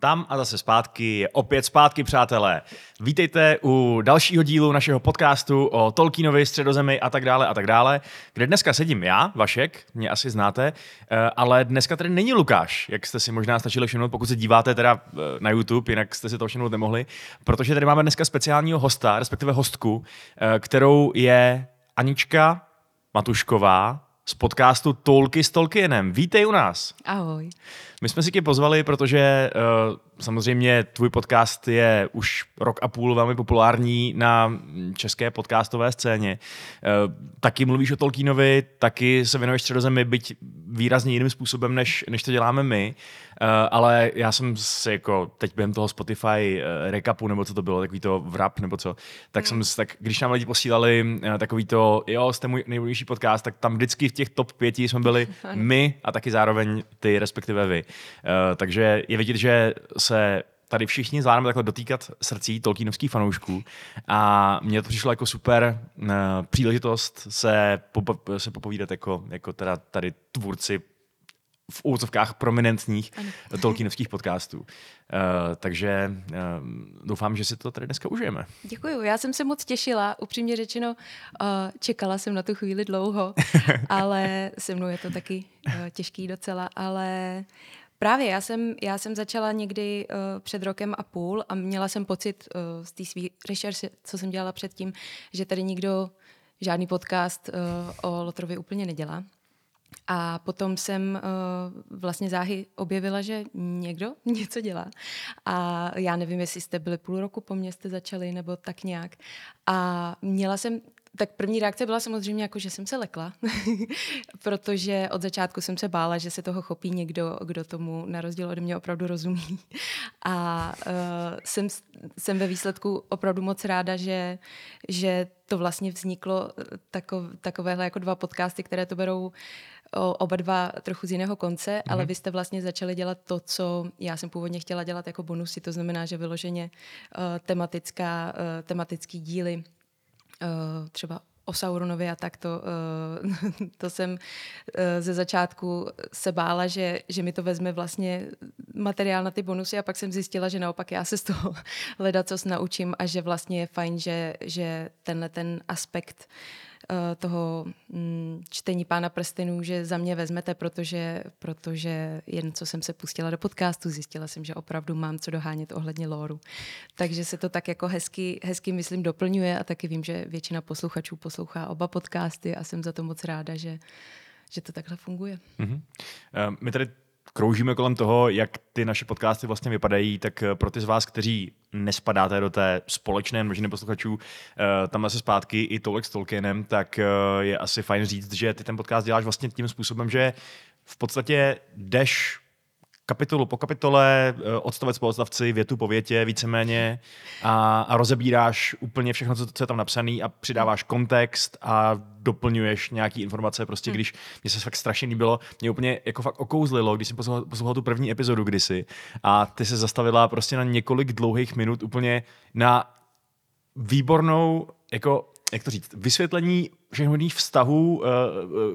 Tam a zase zpátky opět zpátky, přátelé. Vítejte u dalšího dílu našeho podcastu o Tolkienovi, středozemi a tak dále a tak dále, kde dneska sedím já, Vašek, mě asi znáte, eh, ale dneska tady není Lukáš, jak jste si možná stačili všimnout, pokud se díváte teda eh, na YouTube, jinak jste si to všimnout nemohli, protože tady máme dneska speciálního hosta, respektive hostku, eh, kterou je Anička Matušková z podcastu Tolky s Tolkienem. Vítej u nás. Ahoj. My jsme si tě pozvali, protože uh, samozřejmě tvůj podcast je už rok a půl velmi populární na české podcastové scéně. Uh, taky mluvíš o Tolkienovi, taky se věnuješ středozemi, byť výrazně jiným způsobem, než, než to děláme my. Uh, ale já jsem si jako teď během toho Spotify uh, recapu, nebo co to bylo, takový to wrap, nebo co, tak jsem tak, když nám lidi posílali uh, takový to, jo, jste můj nejbližší podcast, tak tam vždycky v těch top pěti jsme byli my a taky zároveň ty, respektive vy. Uh, takže je vidět, že se tady všichni zvládneme takhle dotýkat srdcí tolkienovských fanoušků a mně to přišlo jako super uh, příležitost se, popo- se popovídat jako, jako teda tady tvůrci v úvozovkách prominentních ano. Tolkienovských podcastů. Uh, takže uh, doufám, že si to tady dneska užijeme. Děkuji, já jsem se moc těšila, upřímně řečeno, uh, čekala jsem na tu chvíli dlouho, ale se mnou je to taky uh, těžký docela, ale Právě, já jsem, já jsem začala někdy uh, před rokem a půl a měla jsem pocit uh, z té své rešerše, co jsem dělala předtím, že tady nikdo žádný podcast uh, o Lotrovi úplně nedělá. A potom jsem uh, vlastně záhy objevila, že někdo něco dělá. A já nevím, jestli jste byli půl roku po mně, jste začali, nebo tak nějak. A měla jsem tak první reakce byla samozřejmě jako, že jsem se lekla, protože od začátku jsem se bála, že se toho chopí někdo, kdo tomu na rozdíl ode mě opravdu rozumí. A uh, jsem, jsem ve výsledku opravdu moc ráda, že, že to vlastně vzniklo eh, takov, takovéhle jako dva podcasty, které to berou o, oba dva trochu z jiného konce, mm-hmm. ale vy jste vlastně začali dělat to, co já jsem původně chtěla dělat jako bonusy, to znamená, že vyloženě uh, tematická, uh, tematický díly uh, třeba o Sauronovi a tak to, to jsem ze začátku se bála, že, že mi to vezme vlastně materiál na ty bonusy a pak jsem zjistila, že naopak já se z toho leda co naučím a že vlastně je fajn, že, že tenhle ten aspekt uh, toho mm, čtení Pána prstenů, že za mě vezmete, protože, protože jen co jsem se pustila do podcastu, zjistila jsem, že opravdu mám co dohánět ohledně lóru. Takže se to tak jako hezky, hezky myslím, doplňuje a taky vím, že většina posluchačů poslouchá oba podcasty a jsem za to moc ráda, že, že to takhle funguje. Mm-hmm. Uh, my tady kroužíme kolem toho, jak ty naše podcasty vlastně vypadají, tak eh, pro ty z vás, kteří nespadáte do té společné množiny posluchačů, eh, tam se zpátky i tolik s Tolkienem, tak eh, je asi fajn říct, že ty ten podcast děláš vlastně tím způsobem, že v podstatě jdeš kapitolu po kapitole, eh, odstavec po odstavci, větu po větě, víceméně a, a rozebíráš úplně všechno, co, co je tam napsané a přidáváš kontext a doplňuješ nějaký informace, prostě hmm. když mě se fakt strašně líbilo, mě úplně jako fakt okouzlilo, když jsem poslouchal, poslouchal tu první epizodu kdysi a ty se zastavila prostě na několik dlouhých minut úplně na výbornou jako jak to říct, vysvětlení všech vztahů uh,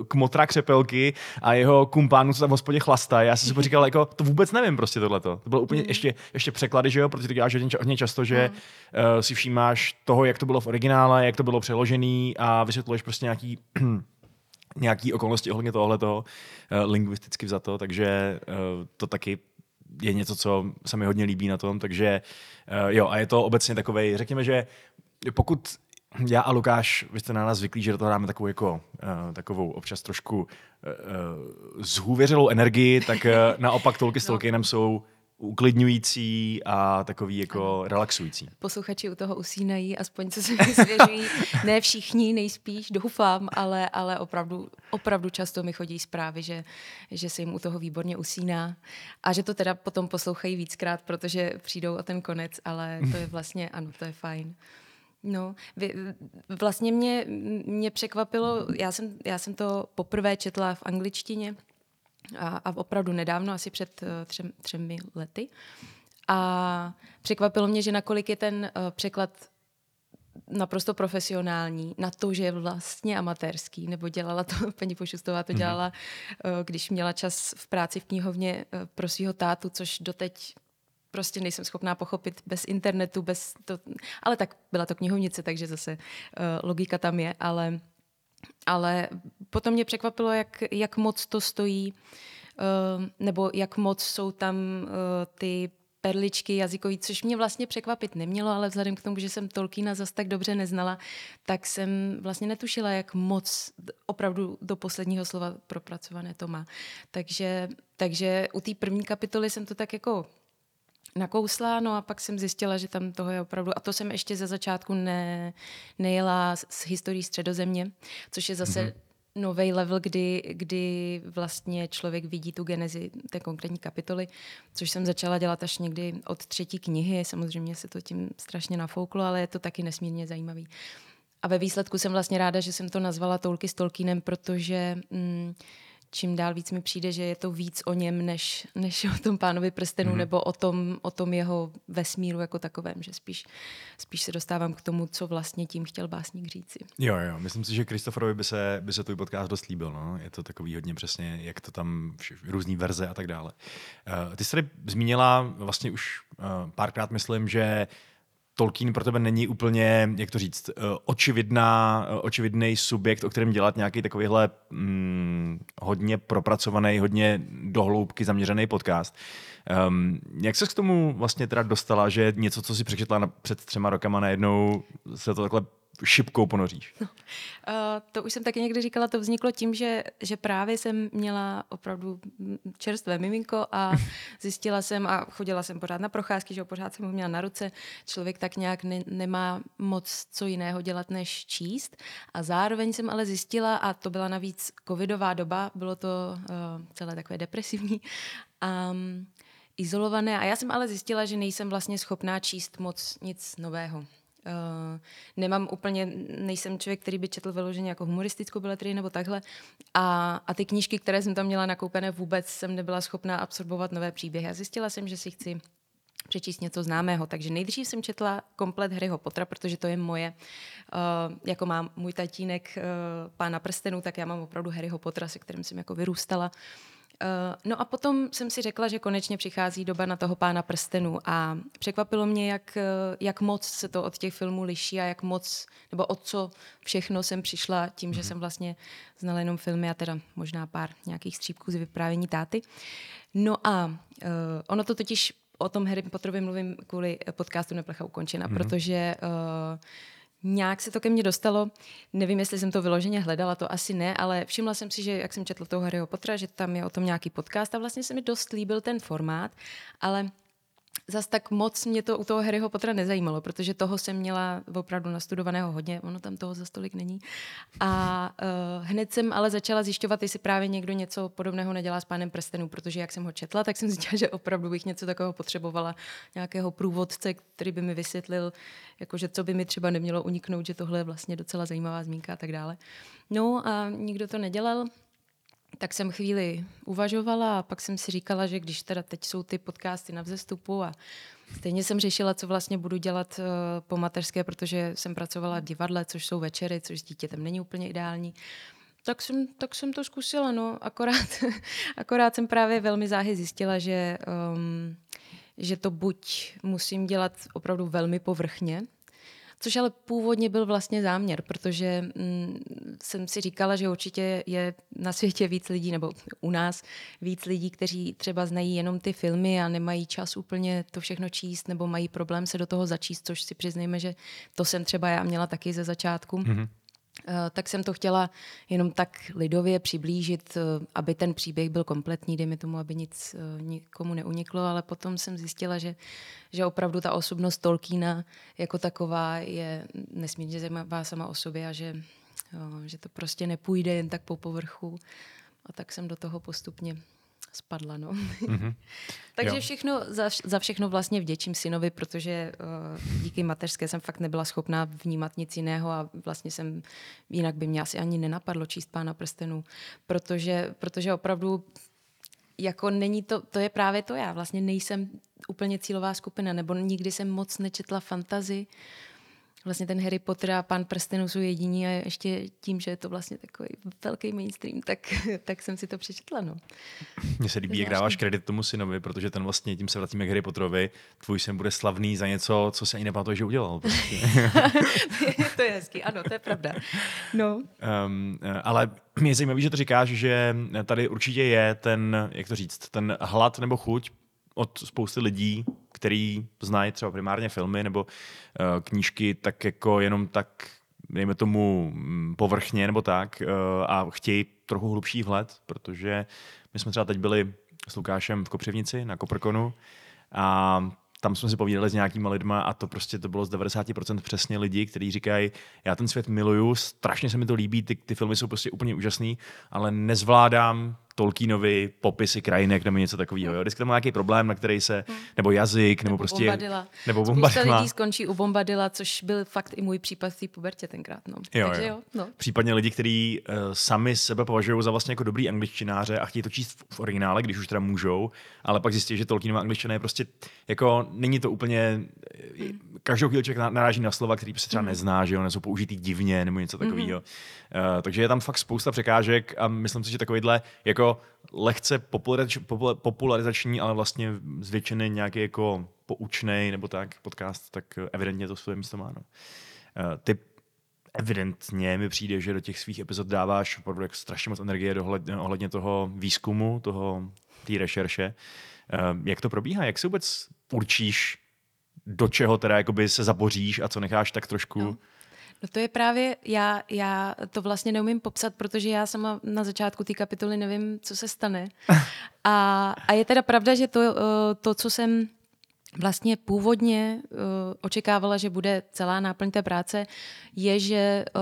k motra křepelky a jeho kumpánu, co tam v hospodě chlasta. Já jsem si říkal, jako, to vůbec nevím prostě tohleto. To bylo úplně mm. ještě, ještě překlady, že jo, protože to děláš hodně často, že mm. uh, si všímáš toho, jak to bylo v originále, jak to bylo přeložený a vysvětluješ prostě nějaký nějaký okolnosti ohledně tohoto uh, lingvisticky vzato, takže uh, to taky je něco, co se mi hodně líbí na tom, takže uh, jo, a je to obecně takovej, řekněme, že pokud já a Lukáš, vy jste na nás zvyklí, že do toho dáme takovou, jako, uh, takovou občas trošku uh, zhůvěřilou energii, tak uh, naopak tolky s no. Tolkienem jsou uklidňující a takový jako relaxující. Posluchači u toho usínají, aspoň co se mi svěřují. ne všichni, nejspíš, doufám, ale, ale opravdu, opravdu často mi chodí zprávy, že, že se jim u toho výborně usíná a že to teda potom poslouchají víckrát, protože přijdou o ten konec, ale to je vlastně, ano, to je fajn. No, vy, vlastně mě, mě překvapilo, já jsem, já jsem to poprvé četla v angličtině a, a opravdu nedávno, asi před uh, třem, třemi lety. A překvapilo mě, že nakolik je ten uh, překlad naprosto profesionální na to, že je vlastně amatérský, nebo dělala to, paní Pošustová to mhm. dělala, mm-hmm. když měla čas v práci v knihovně pro svého tátu, což doteď prostě nejsem schopná pochopit bez internetu, bez to, ale tak byla to knihovnice, takže zase uh, logika tam je, ale, ale potom mě překvapilo, jak, jak moc to stojí, uh, nebo jak moc jsou tam uh, ty perličky jazykový, což mě vlastně překvapit nemělo, ale vzhledem k tomu, že jsem Tolkiena zas tak dobře neznala, tak jsem vlastně netušila, jak moc opravdu do posledního slova propracované to má. Takže, takže u té první kapitoly jsem to tak jako nakousla, no a pak jsem zjistila, že tam toho je opravdu, a to jsem ještě ze začátku ne, nejela s historií středozemě, což je zase mm-hmm nový level, kdy, kdy vlastně člověk vidí tu genezi té konkrétní kapitoly, což jsem začala dělat až někdy od třetí knihy. Samozřejmě se to tím strašně nafouklo, ale je to taky nesmírně zajímavý. A ve výsledku jsem vlastně ráda, že jsem to nazvala Toulky s Tolkienem, protože mm, čím dál víc mi přijde, že je to víc o něm, než, než o tom pánovi prstenu, mm-hmm. nebo o tom, o tom jeho vesmíru jako takovém, že spíš, spíš se dostávám k tomu, co vlastně tím chtěl básník říci. Jo, jo, myslím si, že Kristoforovi by se, by se tvůj podcast dost líbil, no. je to takový hodně přesně, jak to tam, různý verze a tak dále. Uh, ty jsi tady zmínila vlastně už uh, párkrát, myslím, že Tolkien pro tebe není úplně, jak to říct, eh, očividná, eh, očividný subjekt, o kterém dělat nějaký takovýhle mm, hodně propracovaný, hodně dohloubky zaměřený podcast. Um, jak se k tomu vlastně teda dostala, že něco, co si přečetla na, před třema rokama, najednou se to takhle šipkou ponoříš? No, uh, to už jsem taky někdy říkala, to vzniklo tím, že, že právě jsem měla opravdu čerstvé miminko a zjistila jsem a chodila jsem pořád na procházky, že pořád jsem ho měla na ruce. Člověk tak nějak ne, nemá moc co jiného dělat, než číst. A zároveň jsem ale zjistila, a to byla navíc covidová doba, bylo to uh, celé takové depresivní, um, izolované. A já jsem ale zjistila, že nejsem vlastně schopná číst moc nic nového. Uh, nemám úplně, nejsem člověk, který by četl vyloženě jako humoristickou beletrii nebo takhle. A, a ty knížky, které jsem tam měla nakoupené, vůbec jsem nebyla schopná absorbovat nové příběhy. A zjistila jsem, že si chci přečíst něco známého. Takže nejdřív jsem četla komplet Harryho Pottera, protože to je moje, uh, jako má můj tatínek uh, pána prstenů, tak já mám opravdu Harryho Pottera, se kterým jsem jako vyrůstala. Uh, no a potom jsem si řekla, že konečně přichází doba na toho pána prstenů a překvapilo mě, jak, eh, jak moc se to od těch filmů liší a jak moc, nebo od co všechno jsem přišla tím, že mhm. jsem vlastně znala jenom filmy a teda možná pár nějakých střípků z vyprávění táty. No a uh, ono to totiž o tom Harry Potterovi mluvím kvůli podcastu Neplecha ukončena, mm-hmm. protože uh, Nějak se to ke mně dostalo. Nevím, jestli jsem to vyloženě hledala, to asi ne, ale všimla jsem si, že jak jsem četla toho Harryho Pottera, že tam je o tom nějaký podcast a vlastně se mi dost líbil ten formát, ale zas tak moc mě to u toho Harryho Pottera nezajímalo, protože toho jsem měla opravdu nastudovaného hodně, ono tam toho za stolik není. A uh, hned jsem ale začala zjišťovat, jestli právě někdo něco podobného nedělá s pánem prstenů, protože jak jsem ho četla, tak jsem zjistila, že opravdu bych něco takového potřebovala, nějakého průvodce, který by mi vysvětlil, jakože co by mi třeba nemělo uniknout, že tohle je vlastně docela zajímavá zmínka a tak dále. No a nikdo to nedělal, tak jsem chvíli uvažovala a pak jsem si říkala, že když teda teď jsou ty podcasty na vzestupu a stejně jsem řešila, co vlastně budu dělat uh, po mateřské, protože jsem pracovala v divadle, což jsou večery, což s dítětem není úplně ideální, tak jsem, tak jsem to zkusila, no, akorát, akorát jsem právě velmi záhy zjistila, že, um, že to buď musím dělat opravdu velmi povrchně, Což ale původně byl vlastně záměr, protože mm, jsem si říkala, že určitě je na světě víc lidí, nebo u nás víc lidí, kteří třeba znají jenom ty filmy a nemají čas úplně to všechno číst, nebo mají problém se do toho začíst, což si přiznejme, že to jsem třeba já měla taky ze začátku. Mm-hmm. Eh, tak jsem to chtěla jenom tak lidově přiblížit, eh, aby ten příběh byl kompletní, dejme tomu, aby nic eh, nikomu neuniklo, ale potom jsem zjistila, že, že opravdu ta osobnost Tolkiena jako taková je nesmírně zajímavá sama o sobě a že, že to prostě nepůjde jen tak po povrchu. A tak jsem do toho postupně spadla. No. Mm-hmm. Takže jo. všechno, za, za všechno vlastně vděčím synovi, protože uh, díky mateřské jsem fakt nebyla schopná vnímat nic jiného a vlastně jsem, jinak by mě asi ani nenapadlo číst Pána prstenů, protože, protože opravdu jako není to, to je právě to já, vlastně nejsem úplně cílová skupina, nebo nikdy jsem moc nečetla fantazy, vlastně ten Harry Potter a Pan prstenů jsou jediní a ještě tím, že je to vlastně takový velký mainstream, tak, tak jsem si to přečetla. No. Mně se líbí, jak dáváš kredit tomu synovi, protože ten vlastně, tím se vracíme k Harry Potterovi, tvůj syn bude slavný za něco, co se ani nepamatuje, že udělal. Prostě. to je hezký, ano, to je pravda. No. Um, ale mě je zajímavé, že to říkáš, že tady určitě je ten, jak to říct, ten hlad nebo chuť od spousty lidí, který znají třeba primárně filmy nebo uh, knížky, tak jako jenom tak, dejme tomu, mm, povrchně nebo tak uh, a chtějí trochu hlubší vhled, protože my jsme třeba teď byli s Lukášem v Kopřivnici na Koprkonu a tam jsme si povídali s nějakýma lidma a to prostě to bylo z 90% přesně lidi, kteří říkají, já ten svět miluju, strašně se mi to líbí, ty, ty filmy jsou prostě úplně úžasný, ale nezvládám Tolkienovi popisy krajinek nebo něco takového. Jo. Vždycky tam má nějaký problém, na který se, hmm. nebo jazyk, nebo, nebo prostě... Bombadila. Nebo bombadila. Spousta lidí skončí u Bombadila, což byl fakt i můj případ v té pubertě tenkrát. No. Jo, Takže jo. jo no. Případně lidi, kteří uh, sami sebe považují za vlastně jako dobrý angličtináře a chtějí to číst v, v originále, když už teda můžou, ale pak zjistí, že Tolkienova angličtina je prostě jako, není to úplně, hmm. každou chvíli člověk naráží na slova, který se třeba hmm. nezná, že jo, jsou použitý divně nebo něco takového. Hmm. Uh, takže je tam fakt spousta překážek a myslím si, že takovýhle jako lehce popularizační, ale vlastně z většiny nějaký jako poučný nebo tak podcast, tak evidentně to svoje místo má. No. Uh, ty evidentně mi přijde, že do těch svých epizod dáváš opravdu jak strašně moc energie dohled, ohledně toho výzkumu, toho té rešerše. Uh, jak to probíhá? Jak si vůbec určíš, do čeho teda jakoby se zaboříš a co necháš tak trošku no No to je právě, já, já to vlastně neumím popsat, protože já sama na začátku té kapitoly nevím, co se stane. A, a je teda pravda, že to, eh, to co jsem vlastně původně uh, očekávala, že bude celá náplň té práce, je, že uh,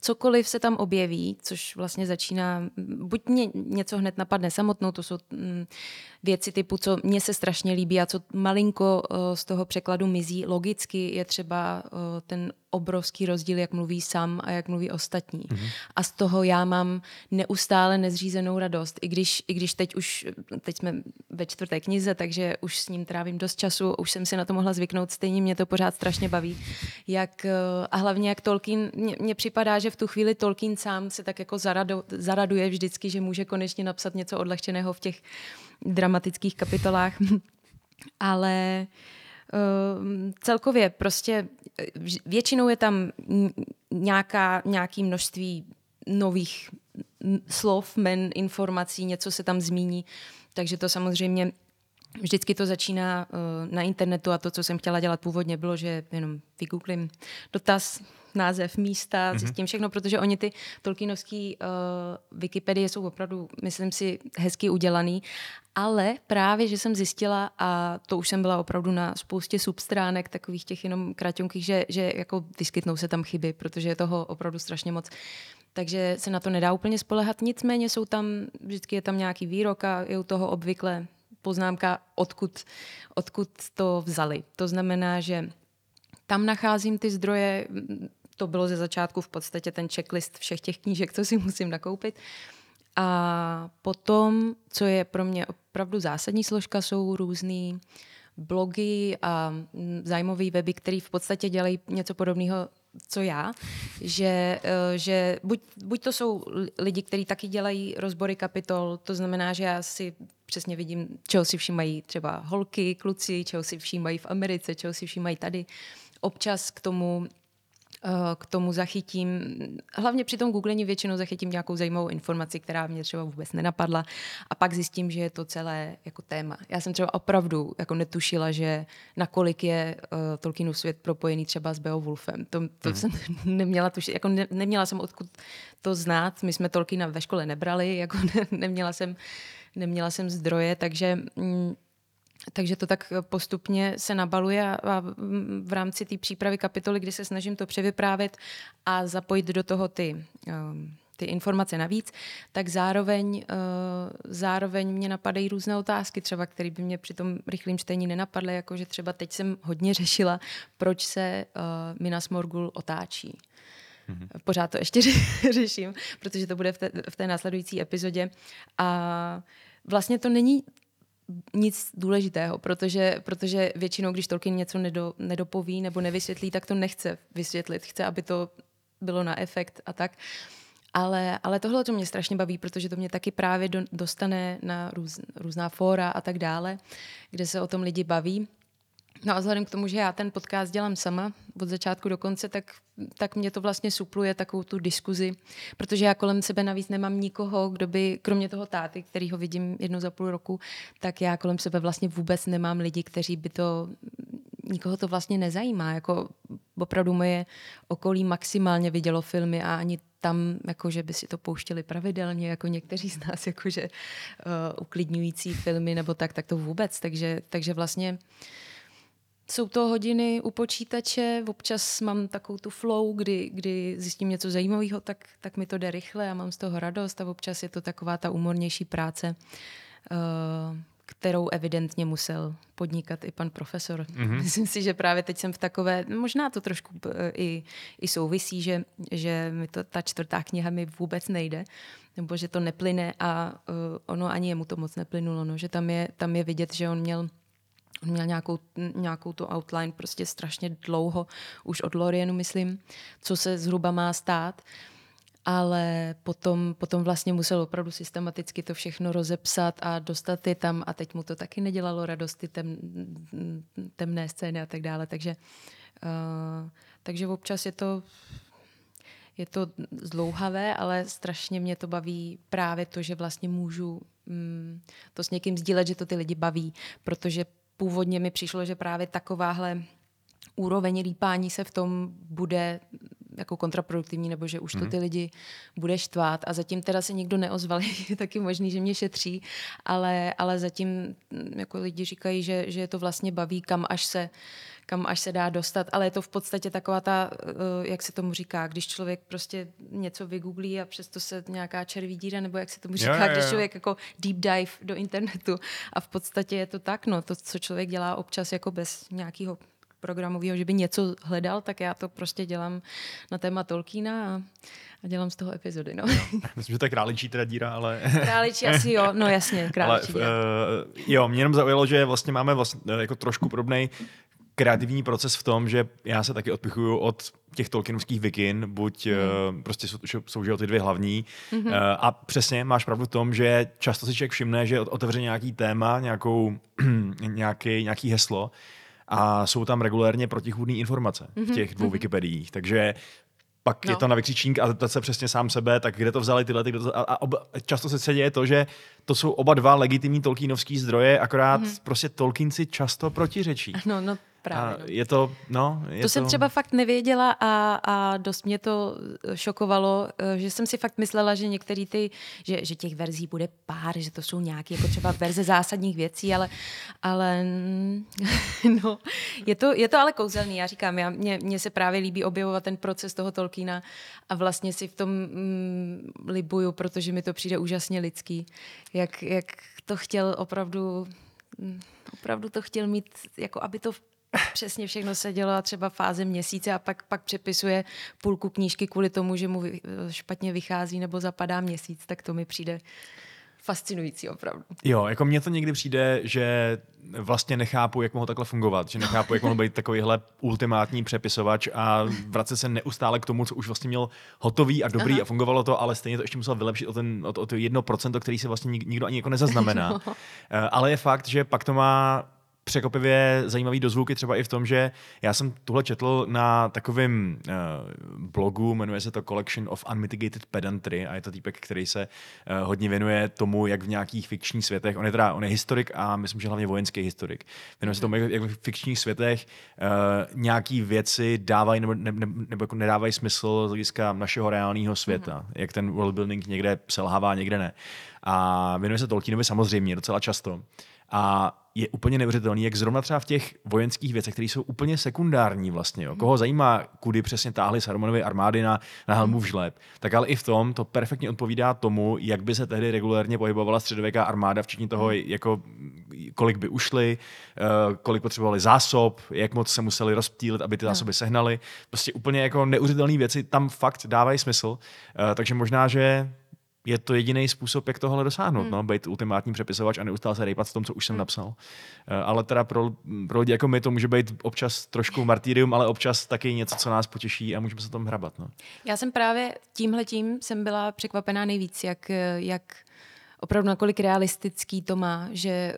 cokoliv se tam objeví, což vlastně začíná, buď mě něco hned napadne samotnou, to jsou mm, věci typu, co mně se strašně líbí a co malinko uh, z toho překladu mizí logicky, je třeba uh, ten obrovský rozdíl, jak mluví sám a jak mluví ostatní. Mm-hmm. A z toho já mám neustále nezřízenou radost. I když, I když teď už, teď jsme ve čtvrté knize, takže už s ním trávím dost času, už jsem si na to mohla zvyknout, stejně mě to pořád strašně baví. Jak, eh, a hlavně jak Tolkien, mně připadá, že v tu chvíli Tolkien sám se tak jako zarado, zaraduje vždycky, že může konečně napsat něco odlehčeného v těch dramatických kapitolách. Ale uh, celkově prostě většinou je tam nějaká, nějaký množství nových slov, men, informací, něco se tam zmíní, takže to samozřejmě Vždycky to začíná uh, na internetu a to, co jsem chtěla dělat původně, bylo, že jenom vygooglím dotaz, název místa, mm-hmm. zjistím všechno, protože oni ty Tolkienovský uh, Wikipedie jsou opravdu, myslím si, hezky udělaný, ale právě, že jsem zjistila, a to už jsem byla opravdu na spoustě substránek, takových těch jenom kraťonkých, že, že jako vyskytnou se tam chyby, protože je toho opravdu strašně moc. Takže se na to nedá úplně spolehat, nicméně jsou tam, vždycky je tam nějaký výrok a je u toho obvykle poznámka, odkud, odkud to vzali. To znamená, že tam nacházím ty zdroje, to bylo ze začátku v podstatě ten checklist všech těch knížek, co si musím nakoupit. A potom, co je pro mě opravdu zásadní složka, jsou různý blogy a zájmové weby, které v podstatě dělají něco podobného, co já, že, eh, že buď, buď to jsou lidi, kteří taky dělají rozbory kapitol, to znamená, že já si přesně vidím, čeho si všímají třeba holky, kluci, čeho si všímají v Americe, čeho si všímají tady. Občas k tomu k tomu zachytím, hlavně při tom googlení většinou zachytím nějakou zajímavou informaci, která mě třeba vůbec nenapadla a pak zjistím, že je to celé jako téma. Já jsem třeba opravdu jako netušila, že nakolik je uh, Tolkienův svět propojený třeba s Beowulfem. To, to mm. jsem neměla tušit, jako ne, neměla jsem odkud to znát. My jsme Tolkiena ve škole nebrali, jako ne, neměla jsem neměla jsem zdroje, takže mm, takže to tak postupně se nabaluje a v rámci té přípravy kapitoly, kdy se snažím to převyprávět a zapojit do toho ty, um, ty informace navíc, tak zároveň, uh, zároveň mě napadají různé otázky, třeba které by mě při tom rychlém čtení nenapadly, jako že třeba teď jsem hodně řešila, proč se uh, Minas Morgul otáčí. Mm-hmm. Pořád to ještě řeším, protože to bude v té, v té následující epizodě. A vlastně to není nic důležitého, protože, protože většinou, když Tolkien něco nedo, nedopoví nebo nevysvětlí, tak to nechce vysvětlit. Chce, aby to bylo na efekt a tak. Ale, ale tohle to mě strašně baví, protože to mě taky právě do, dostane na růz, různá fóra a tak dále, kde se o tom lidi baví. No a vzhledem k tomu, že já ten podcast dělám sama od začátku do konce, tak, tak mě to vlastně supluje takovou tu diskuzi, protože já kolem sebe navíc nemám nikoho, kdo by, kromě toho táty, který ho vidím jednou za půl roku, tak já kolem sebe vlastně vůbec nemám lidi, kteří by to, nikoho to vlastně nezajímá. Jako opravdu moje okolí maximálně vidělo filmy a ani tam, jako že by si to pouštěli pravidelně, jako někteří z nás, jakože uh, uklidňující filmy nebo tak, tak to vůbec. Takže, takže vlastně uh, jsou to hodiny u počítače, občas mám takovou tu flow, kdy, kdy zjistím něco zajímavého, tak, tak mi to jde rychle a mám z toho radost a občas je to taková ta umornější práce, uh, kterou evidentně musel podnikat i pan profesor. Mm-hmm. Myslím si, že právě teď jsem v takové, možná to trošku uh, i, i souvisí, že, že mi to, ta čtvrtá kniha mi vůbec nejde, nebo že to neplyne a uh, ono ani jemu to moc neplynulo, no, že tam je, tam je vidět, že on měl On měl nějakou, nějakou tu outline prostě strašně dlouho, už od Lorienu, myslím, co se zhruba má stát. Ale potom, potom vlastně musel opravdu systematicky to všechno rozepsat a dostat je tam a teď mu to taky nedělalo radost, ty tem, temné scény a tak dále. Takže, uh, takže občas je to je to zdlouhavé, ale strašně mě to baví právě to, že vlastně můžu mm, to s někým sdílet, že to ty lidi baví, protože původně mi přišlo, že právě takováhle úroveň lípání se v tom bude jako kontraproduktivní, nebo že už to mhm. ty lidi bude štvát. A zatím teda se nikdo neozval, je taky možný, že mě šetří, ale, ale zatím mm, jako lidi říkají, že, že je to vlastně baví, kam až se kam až se dá dostat, ale je to v podstatě taková ta, eh, jak se tomu říká, když člověk prostě něco vygooglí a přesto se nějaká červí díra, nebo jak se tomu říká, jo, jo, jo. když člověk jako deep dive do internetu a v podstatě je to tak, no, to, co člověk dělá občas jako bez nějakého programového, že by něco hledal, tak já to prostě dělám na téma Tolkiena a, a dělám z toho epizody. No. Myslím, že to je králičí teda díra, ale... Králičí asi jo, no jasně, králičí ale, díra. Uh, jo, mě jenom zaujalo, že vlastně máme vlastně jako trošku podobný kreativní proces v tom, že já se taky odpichuju od těch Tolkienovských vikin, buď mm. uh, prostě jsou, jsou že ty dvě hlavní. Mm-hmm. Uh, a přesně máš pravdu v tom, že často si člověk všimne, že otevře nějaký téma, nějakou, nějaký, nějaký heslo a jsou tam regulérně protichůdné informace mm-hmm. v mhm, těch dvou mm-hmm. Wikipediích. Takže pak no. je to na vykřičník a zeptat se přesně sám sebe, tak kde to vzali tyhle, ty, to, a, a ob, často se děje to, že to jsou oba dva legitimní Tolkienovský zdroje, akorát mm-hmm. prostě Tolkien si často protiřečí. No, no Právě. A no. je to, no... Je to, to jsem třeba fakt nevěděla a, a dost mě to eh, šokovalo, eh, že jsem si fakt myslela, že některý ty, že, že těch verzí bude pár, že to jsou nějaké jako třeba verze zásadních věcí, ale, ale no, je to, je to ale kouzelný, já říkám, já, mě, mně se právě líbí objevovat ten proces toho Tolkiena a vlastně si v tom mm, libuju, protože mi to přijde úžasně lidský, jak, jak to chtěl opravdu mm, opravdu to chtěl mít, jako aby to přesně všechno se dělo třeba fáze měsíce a pak, pak přepisuje půlku knížky kvůli tomu, že mu špatně vychází nebo zapadá měsíc, tak to mi přijde fascinující opravdu. Jo, jako mně to někdy přijde, že vlastně nechápu, jak mohl takhle fungovat, že nechápu, jak mohl být takovýhle ultimátní přepisovač a vracet se neustále k tomu, co už vlastně měl hotový a dobrý Aha. a fungovalo to, ale stejně to ještě musel vylepšit o, ten, o, to, o to jedno procento, který si vlastně nikdo ani jako nezaznamená. no. Ale je fakt, že pak to má překopivě zajímavý dozvuky třeba i v tom, že já jsem tuhle četl na takovém uh, blogu, jmenuje se to Collection of Unmitigated Pedantry a je to týpek, který se uh, hodně věnuje tomu, jak v nějakých fikčních světech, on je teda, on je historik a myslím, že hlavně vojenský historik, věnuje se tomu, jak, jak v fikčních světech uh, nějaký věci dávají nebo, ne, ne, nebo jako nedávají smysl z hlediska našeho reálného světa, mm-hmm. jak ten world building někde selhává, někde ne. A věnuje se Tolkienovi samozřejmě docela často. A je úplně neuvěřitelný, jak zrovna třeba v těch vojenských věcech, které jsou úplně sekundární vlastně, jo. koho zajímá, kudy přesně táhly Sarumanovy armády na, na Helmův žleb, tak ale i v tom to perfektně odpovídá tomu, jak by se tehdy regulérně pohybovala středověká armáda, včetně toho, jako, kolik by ušli, eh, kolik potřebovali zásob, jak moc se museli rozptýlit, aby ty zásoby sehnali. Prostě úplně jako neuvěřitelné věci tam fakt dávají smysl. Eh, takže možná, že je to jediný způsob, jak tohle dosáhnout, hmm. no, být ultimátní přepisovač a neustále se rejpat v tom, co už jsem hmm. napsal. Uh, ale teda pro, pro lidi jako my to může být občas trošku martýrium, ale občas taky něco, co nás potěší a můžeme se tom hrabat. No. Já jsem právě tímhletím jsem byla překvapená nejvíc, jak, jak opravdu nakolik realistický to má, že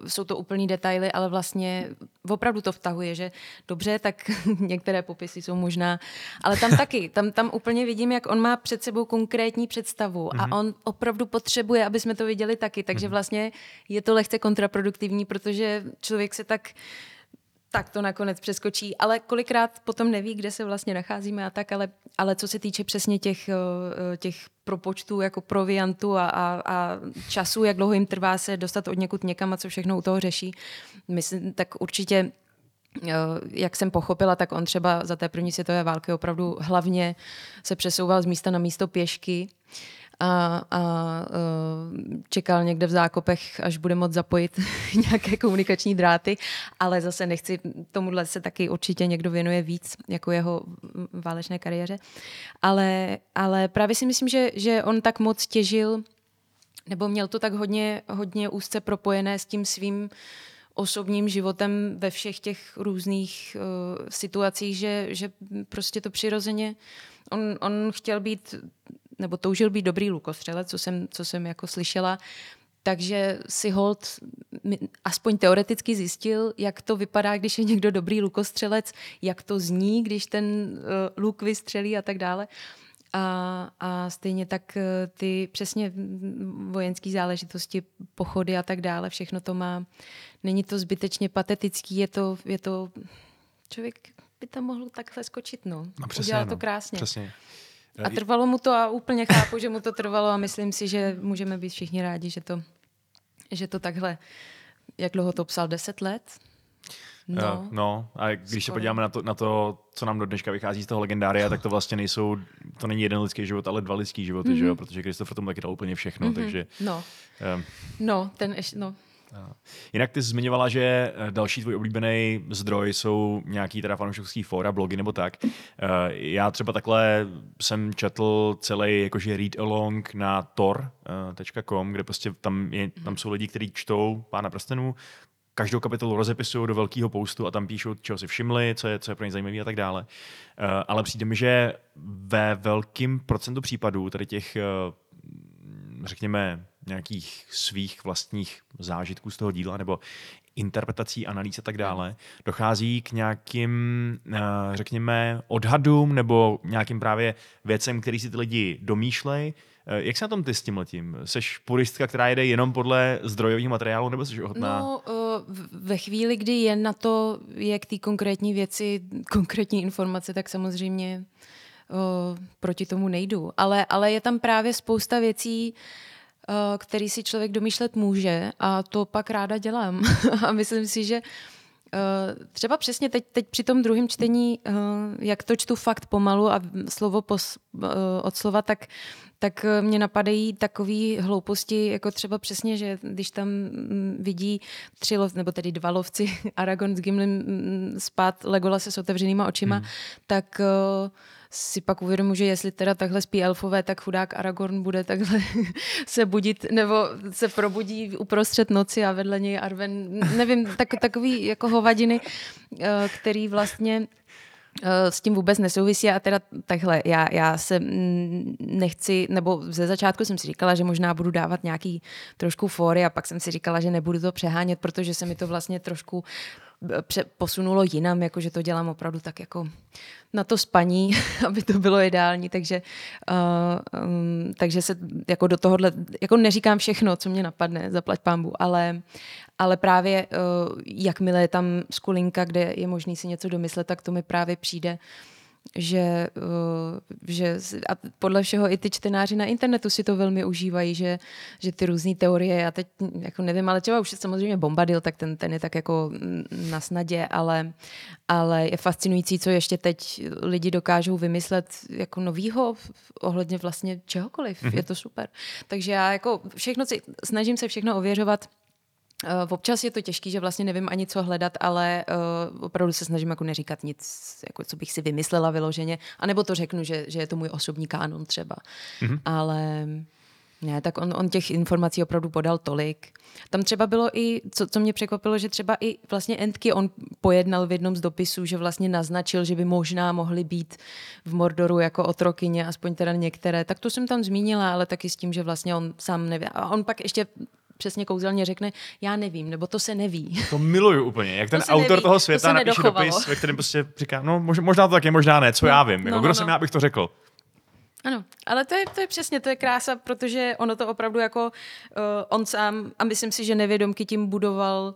uh, jsou to úplný detaily, ale vlastně opravdu to vtahuje, že dobře, tak některé popisy jsou možná, ale tam taky, tam, tam úplně vidím, jak on má před sebou konkrétní představu mm-hmm. a mhm. on opravdu potřebuje, aby jsme to viděli taky, takže mm-hmm. vlastně je to lehce kontraproduktivní, protože člověk se tak tak to nakonec přeskočí, ale kolikrát potom neví, kde se vlastně nacházíme a tak, ale, ale co se týče přesně těch, eh, těch propočtů jako proviantu a, a, a času, jak dlouho jim trvá se dostat od někud někam a co všechno u toho řeší, myslím, tak určitě eh, jak jsem pochopila, tak on třeba za té první světové války opravdu hlavně se přesouval z místa na místo pěšky a, a čekal někde v zákopech, až bude moct zapojit nějaké komunikační dráty, ale zase nechci, tomuhle se taky určitě někdo věnuje víc, jako jeho válečné kariéře. Ale, ale právě si myslím, že, že on tak moc těžil, nebo měl to tak hodně, hodně úzce propojené s tím svým osobním životem ve všech těch různých uh, situacích, že, že prostě to přirozeně on, on chtěl být nebo toužil být dobrý lukostřelec, co jsem, co jsem jako slyšela, takže si hold aspoň teoreticky zjistil, jak to vypadá, když je někdo dobrý lukostřelec, jak to zní, když ten uh, luk vystřelí a tak dále. A, a stejně tak uh, ty přesně vojenské záležitosti, pochody a tak dále, všechno to má. Není to zbytečně patetický, je to, je to člověk by tam mohl takhle skočit, no. no přesně, Udělal to no. krásně. Přesně. A trvalo mu to a úplně chápu, že mu to trvalo a myslím si, že můžeme být všichni rádi, že to, že to takhle, jak dlouho to psal, deset let? No, uh, no a když skoro. se podíváme na to, na to, co nám do dneška vychází z toho legendária, tak to vlastně nejsou, to není jeden lidský život, ale dva lidský životy, mm-hmm. že jo, mhm. protože Christopher tomu taky dal úplně všechno, mm-hmm. takže... No, um, no, ten ještě, no, Jinak ty jsi zmiňovala, že eh, další tvůj oblíbený zdroj jsou nějaký teda fanouškovský fóra, blogy nebo tak. Eh, já třeba takhle jsem četl celý jakože read along na tor.com, kde prostě tam, je, tam jsou lidi, kteří čtou Pána prstenů, každou kapitolu rozepisují do velkého postu a tam píšou, čeho si všimli, co je, co je pro ně zajímavé a tak dále. Ale přijde mi, že ve velkém procentu případů tady těch, řekněme, nějakých svých vlastních zážitků z toho díla nebo interpretací, analýz a tak dále, dochází k nějakým, eh, řekněme, odhadům nebo nějakým právě věcem, který si ty lidi domýšlej. Eh, jak se na tom ty s tím letím? Seš puristka, která jede jenom podle zdrojových materiálů, nebo jsi ochotná? No, eh, ve chvíli, kdy je na to, jak ty konkrétní věci, konkrétní informace, tak samozřejmě proti tomu nejdu. Ale, ale je tam právě spousta věcí, který si člověk domýšlet může a to pak ráda dělám. a myslím si, že Uh, třeba přesně teď, teď při tom druhém čtení, uh, jak to čtu fakt pomalu a slovo pos, od slova, tak, tak mě napadají takové hlouposti, jako třeba přesně, že když tam mm, vidí tři lov, nebo tedy dva lovci, Aragorn s Gimlim mm, spát Legola se s otevřenýma očima, hmm. tak uh, si pak uvědomu, že jestli teda takhle spí elfové, tak chudák Aragorn bude takhle se budit, nebo se probudí uprostřed noci a vedle něj Arven, nevím, tak, takový jako hovadiny, eh, který vlastně eh, s tím vůbec nesouvisí. A teda takhle, já, já se nechci, nebo ze začátku jsem si říkala, že možná budu dávat nějaký trošku fóry a pak jsem si říkala, že nebudu to přehánět, protože se mi to vlastně trošku posunulo jinam, jako že to dělám opravdu tak jako na to spaní, aby to bylo ideální, takže, uh, um, takže se jako do tohohle, jako neříkám všechno, co mě napadne, zaplať pámbu, ale, ale právě uh, jakmile je tam skulinka, kde je možný si něco domyslet, tak to mi právě přijde uh, že, eh, že a podle všeho i ty čtenáři na internetu si to velmi užívají, že, že ty různé teorie, já teď jako nevím, ale třeba už je samozřejmě Bombadil, tak ten, ten je tak jako na snadě, ale, ale je fascinující, co ještě teď lidi dokážou vymyslet jako novýho ohledně vlastně čehokoliv. Mm-hmm. Je to super. Takže já jako všechno si, snažím se všechno ověřovat občas je to těžké, že vlastně nevím ani co hledat, ale uh, opravdu se snažím jako neříkat nic, jako co bych si vymyslela vyloženě, anebo to řeknu, že, že je to můj osobní kánon třeba. Mm-hmm. Ale Ne, tak on, on těch informací opravdu podal tolik. Tam třeba bylo i, co, co mě překvapilo, že třeba i vlastně Entky on pojednal v jednom z dopisů, že vlastně naznačil, že by možná mohly být v Mordoru jako otrokyně, aspoň teda některé. Tak to jsem tam zmínila, ale taky s tím, že vlastně on sám neví. A on pak ještě přesně kouzelně řekne, já nevím, nebo to se neví. To miluju úplně, jak ten autor neví, toho světa to napíše dopis, ve kterém prostě říká, no možná to tak je, možná ne, co no, já vím, jako, no, kdo no, jsem no. já, abych to řekl. Ano, ale to je, to je přesně, to je krása, protože ono to opravdu jako uh, on sám, a myslím si, že nevědomky tím budoval uh,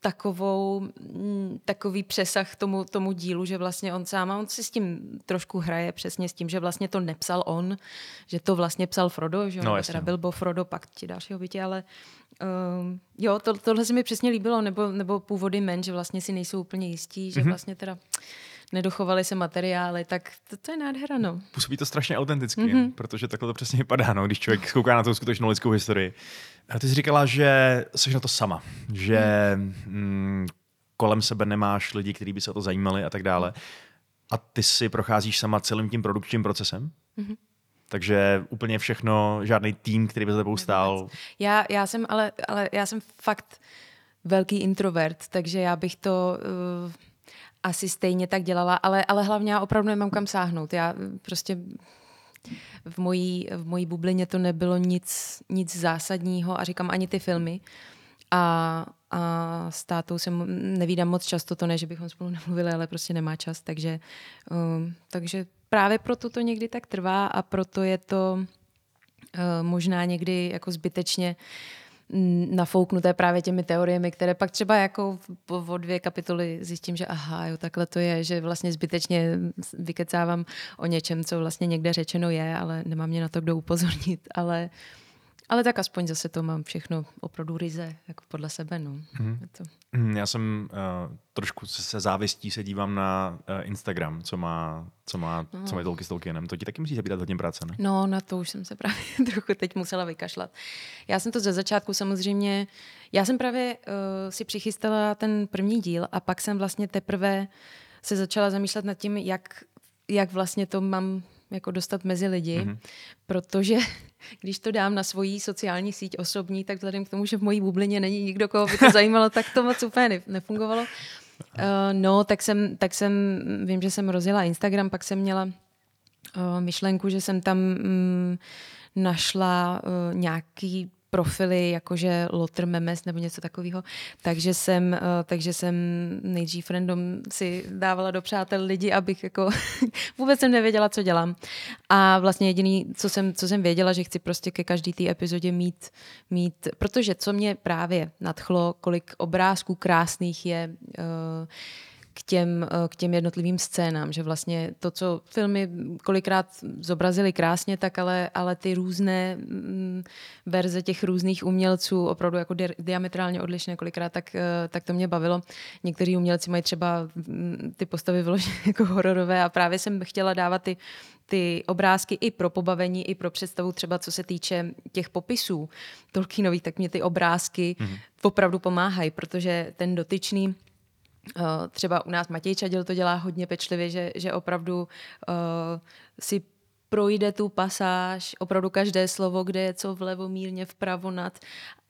takovou, mm, takový přesah tomu, tomu dílu, že vlastně on sám, a on si s tím trošku hraje přesně s tím, že vlastně to nepsal on, že to vlastně psal Frodo, že no, teda byl Bo Frodo, pak ti další hobiti, ale uh, jo, to, tohle se mi přesně líbilo, nebo, nebo původy men, že vlastně si nejsou úplně jistí, že mm-hmm. vlastně teda nedochovaly se materiály, tak to, to je nádhera, no. Působí to strašně autenticky, mm-hmm. protože takhle to přesně vypadá, no, když člověk zkouká na tu skutečnou lidskou historii. A ty jsi říkala, že jsi na to sama, že mm, kolem sebe nemáš lidi, kteří by se o to zajímali a tak dále. A ty si procházíš sama celým tím produkčním procesem? Mm-hmm. Takže úplně všechno, žádný tým, který by za tebou stál. Já, já jsem ale, ale já jsem fakt velký introvert, takže já bych to uh, asi stejně tak dělala, ale, ale hlavně já opravdu nemám kam sáhnout. Já prostě v mojí, v mojí bublině to nebylo nic, nic zásadního a říkám ani ty filmy. A, a s tátou se nevídám moc často, to ne, že bychom spolu nemluvili, ale prostě nemá čas, takže, um, takže právě proto to někdy tak trvá a proto je to uh, možná někdy jako zbytečně uh, nafouknuté právě těmi teoriemi, které pak třeba jako o dvě kapitoly zjistím, že aha, jo, takhle to je, že vlastně zbytečně vykecávám o něčem, co vlastně někde řečeno je, ale nemám mě na to kdo upozornit, ale ale tak aspoň zase to mám všechno opravdu ryze, jako podle sebe. No. Mm-hmm. to... Mhm, já jsem uh, trošku se závistí se dívám na uh, Instagram, co má, co má, no. co má tolky s Tolkienem. To ti taky musí zabírat hodně práce, ne? No, na to už jsem se právě trochu teď musela vykašlat. Já jsem to ze začátku samozřejmě, já jsem právě uh, si přichystala ten první díl a pak jsem vlastně teprve se začala zamýšlet nad tím, jak, jak vlastně to mám jako dostat mezi lidi, mm-hmm. protože když to dám na svoji sociální síť osobní, tak vzhledem k tomu, že v mojí bublině není nikdo, koho by to zajímalo, tak to moc úplně nefungovalo. Uh, no, tak jsem, tak jsem, vím, že jsem rozjela Instagram, pak jsem měla uh, myšlenku, že jsem tam um, našla uh, nějaký profily, jakože Lotter Memes nebo něco takového. Takže jsem, uh, takže jsem nejdřív random si dávala do přátel lidi, abych jako vůbec jsem nevěděla, co dělám. A vlastně jediný, co jsem, co jsem věděla, že chci prostě ke každý té epizodě mít, mít, protože co mě právě nadchlo, kolik obrázků krásných je uh, k těm, eh, k těm jednotlivým scénám, že vlastně to, co filmy kolikrát zobrazili krásně, tak ale, ale ty různé mm, verze těch různých umělců, opravdu jako di- diametrálně odlišné kolikrát, tak, eh, tak to mě bavilo. Někteří umělci mají třeba mm, ty postavy vyložené jako hororové a právě jsem chtěla dávat ty, ty obrázky i pro pobavení, i pro představu třeba co se týče těch popisů Tolkienových, tak mě ty obrázky mm-hmm. opravdu pomáhají, protože ten dotyčný třeba u nás Matěj Čadil to dělá hodně pečlivě, že, že opravdu uh, si projde tu pasáž, opravdu každé slovo, kde je co vlevo, mírně vpravo nad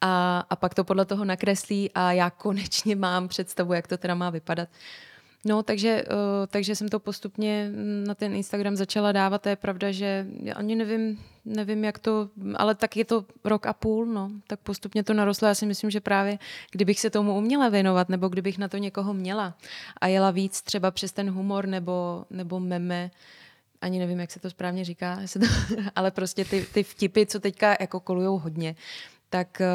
a, a pak to podle toho nakreslí a já konečně mám představu, jak to teda má vypadat. Uh, No, takže, uh, takže jsem to postupně na ten Instagram začala dávat. To je pravda, že já ani nevím, nevím, jak to, ale tak je to rok a půl, no. Tak postupně to narostlo. Já si myslím, že právě kdybych se tomu uměla věnovat, nebo kdybych na to někoho měla a jela víc třeba přes ten humor nebo, nebo meme, ani nevím, jak se to správně říká, ale prostě ty, ty vtipy, co teďka jako kolujou hodně, tak, eh,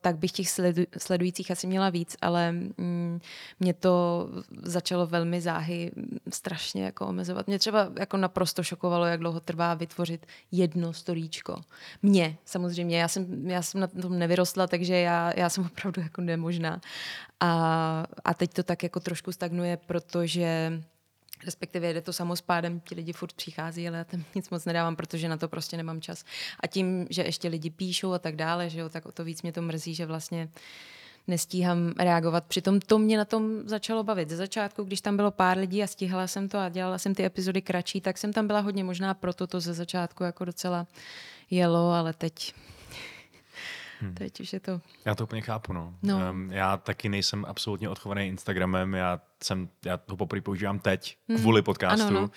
tak bych těch sledu, sledujících asi měla víc, ale mm, mě to začalo velmi záhy strašně jako omezovat. Mě třeba jako naprosto šokovalo, jak dlouho trvá vytvořit jedno storíčko. Mě samozřejmě, já jsem, já jsem na tom nevyrostla, takže já, já jsem opravdu jako nemožná. A, a teď to tak jako trošku stagnuje, protože respektive jde to samospádem, ti lidi furt přichází, ale já tam nic moc nedávám, protože na to prostě nemám čas. A tím, že ještě lidi píšou a tak dále, že jo, tak o to víc mě to mrzí, že vlastně nestíhám reagovat. Přitom to mě na tom začalo bavit. Ze začátku, když tam bylo pár lidí a stihala jsem to a dělala jsem ty epizody kratší, tak jsem tam byla hodně možná proto to ze začátku jako docela jelo, ale teď Hmm. Teď už je to... Já to úplně chápu, no. no. Um, já taky nejsem absolutně odchovaný Instagramem, já, jsem, já ho poprvé používám teď, hmm. kvůli podcastu. Ano, no.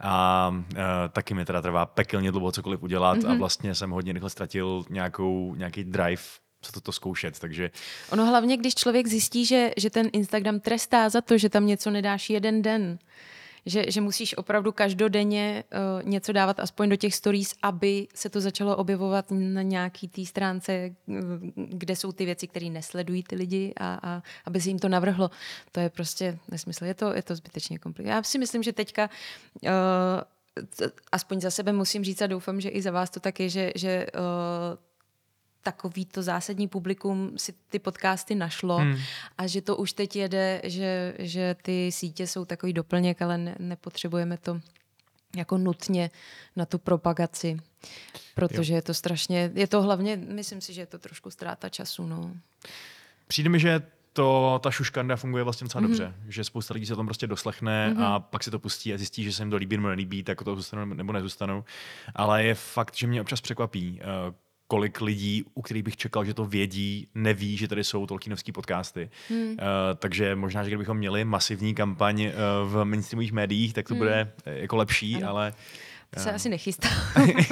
A uh, taky mi teda trvá pekelně dlouho cokoliv udělat mm-hmm. a mhm. vlastně jsem hodně rychle ztratil nějakou, nějaký drive co toto zkoušet, takže... Ono hlavně, když člověk zjistí, že, že ten Instagram trestá za to, že tam něco nedáš jeden den, že, že musíš opravdu každodenně uh, něco dávat aspoň do těch stories, aby se to začalo objevovat na nějaký té stránce, eh, kde jsou ty věci, které nesledují ty lidi a, a aby se jim to navrhlo. To je prostě nesmysl. Je to, je to zbytečně komplikované. Já si myslím, že teďka uh, aspoň za sebe musím říct a doufám, že i za vás to tak je, že, že uh, takový to zásadní publikum si ty podcasty našlo hmm. a že to už teď jede, že, že ty sítě jsou takový doplněk, ale ne, nepotřebujeme to jako nutně na tu propagaci, protože jo. je to strašně, je to hlavně, myslím si, že je to trošku ztráta času. No. Přijde mi, že to, ta šuškanda funguje vlastně docela mm-hmm. dobře, že spousta lidí se tam prostě doslechne mm-hmm. a pak si to pustí a zjistí, že se jim to líbí nebo nelíbí, tak to zůstanou nebo nezůstanou. Ale je fakt, že mě občas překvapí, eh, kolik lidí, u kterých bych čekal, že to vědí, neví, že tady jsou Tolkienovský podcasty. Hmm. Uh, takže možná, že kdybychom měli masivní kampaň uh, v mainstreamových médiích, tak to hmm. bude jako lepší, ano. ale to se asi nechystá.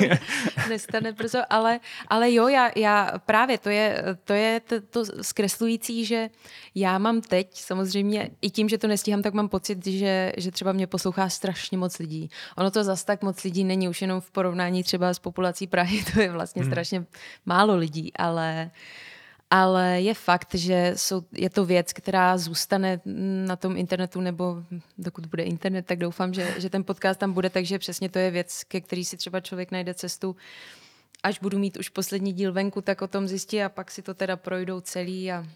Nestane brzo, ale, ale jo, já, já právě to je, to je to, to zkreslující, že já mám teď samozřejmě, i tím, že to nestíhám, tak mám pocit, že, že třeba mě poslouchá strašně moc lidí. Ono to zas tak moc lidí není, už jenom v porovnání třeba s populací Prahy, to je vlastně hmm. strašně málo lidí, ale uh, ale je fakt, že jsou, je to věc, která zůstane na tom internetu, nebo dokud bude internet, tak doufám, že, že ten podcast tam bude, takže přesně to je věc, ke který si třeba člověk najde cestu. Až budu mít už poslední díl venku, tak o tom zjistí a pak si to teda projdou celý a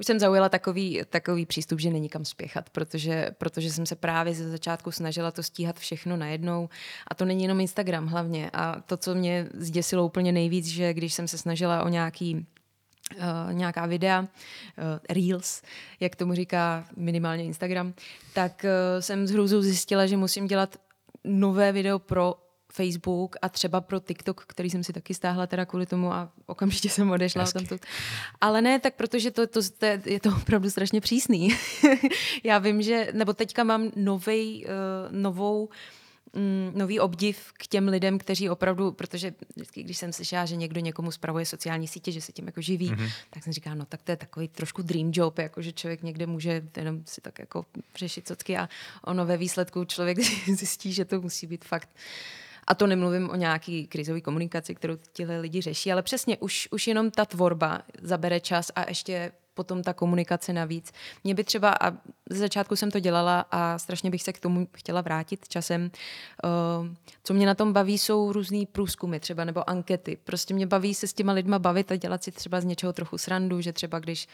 už jsem zaujala takový, takový přístup, že není kam spěchat, protože, protože jsem se právě ze začátku snažila to stíhat všechno najednou. A to není jenom Instagram hlavně. A to, co mě zděsilo úplně nejvíc, že když jsem se snažila o nějaký Uh, nějaká videa, uh, reels, jak tomu říká minimálně Instagram, tak uh, jsem s hrůzou zjistila, že musím dělat nové video pro Facebook a třeba pro TikTok, který jsem si taky stáhla teda kvůli tomu a okamžitě jsem odešla tamtud. Ale ne, tak protože to, to, to, je to opravdu strašně přísný. Já vím, že, nebo teďka mám novej, uh, novou mm, nový obdiv k těm lidem, kteří opravdu, protože vždycky, když jsem slyšela, že někdo někomu spravuje sociální sítě, že se tím jako živí, mm-hmm. tak jsem říkala, no tak to je takový trošku dream job, jako že člověk někde může jenom si tak jako řešit socky a ono ve výsledku člověk zjistí, že to musí být fakt a to nemluvím o nějaký krizové komunikaci, kterou tihle lidi řeší, ale přesně už, už jenom ta tvorba zabere čas a ještě potom ta komunikace navíc. Mě by třeba, a ze začátku jsem to dělala a strašně bych se k tomu chtěla vrátit časem, uh, co mě na tom baví, jsou různý průzkumy třeba nebo ankety. Prostě mě baví se s těma lidma bavit a dělat si třeba z něčeho trochu srandu, že třeba když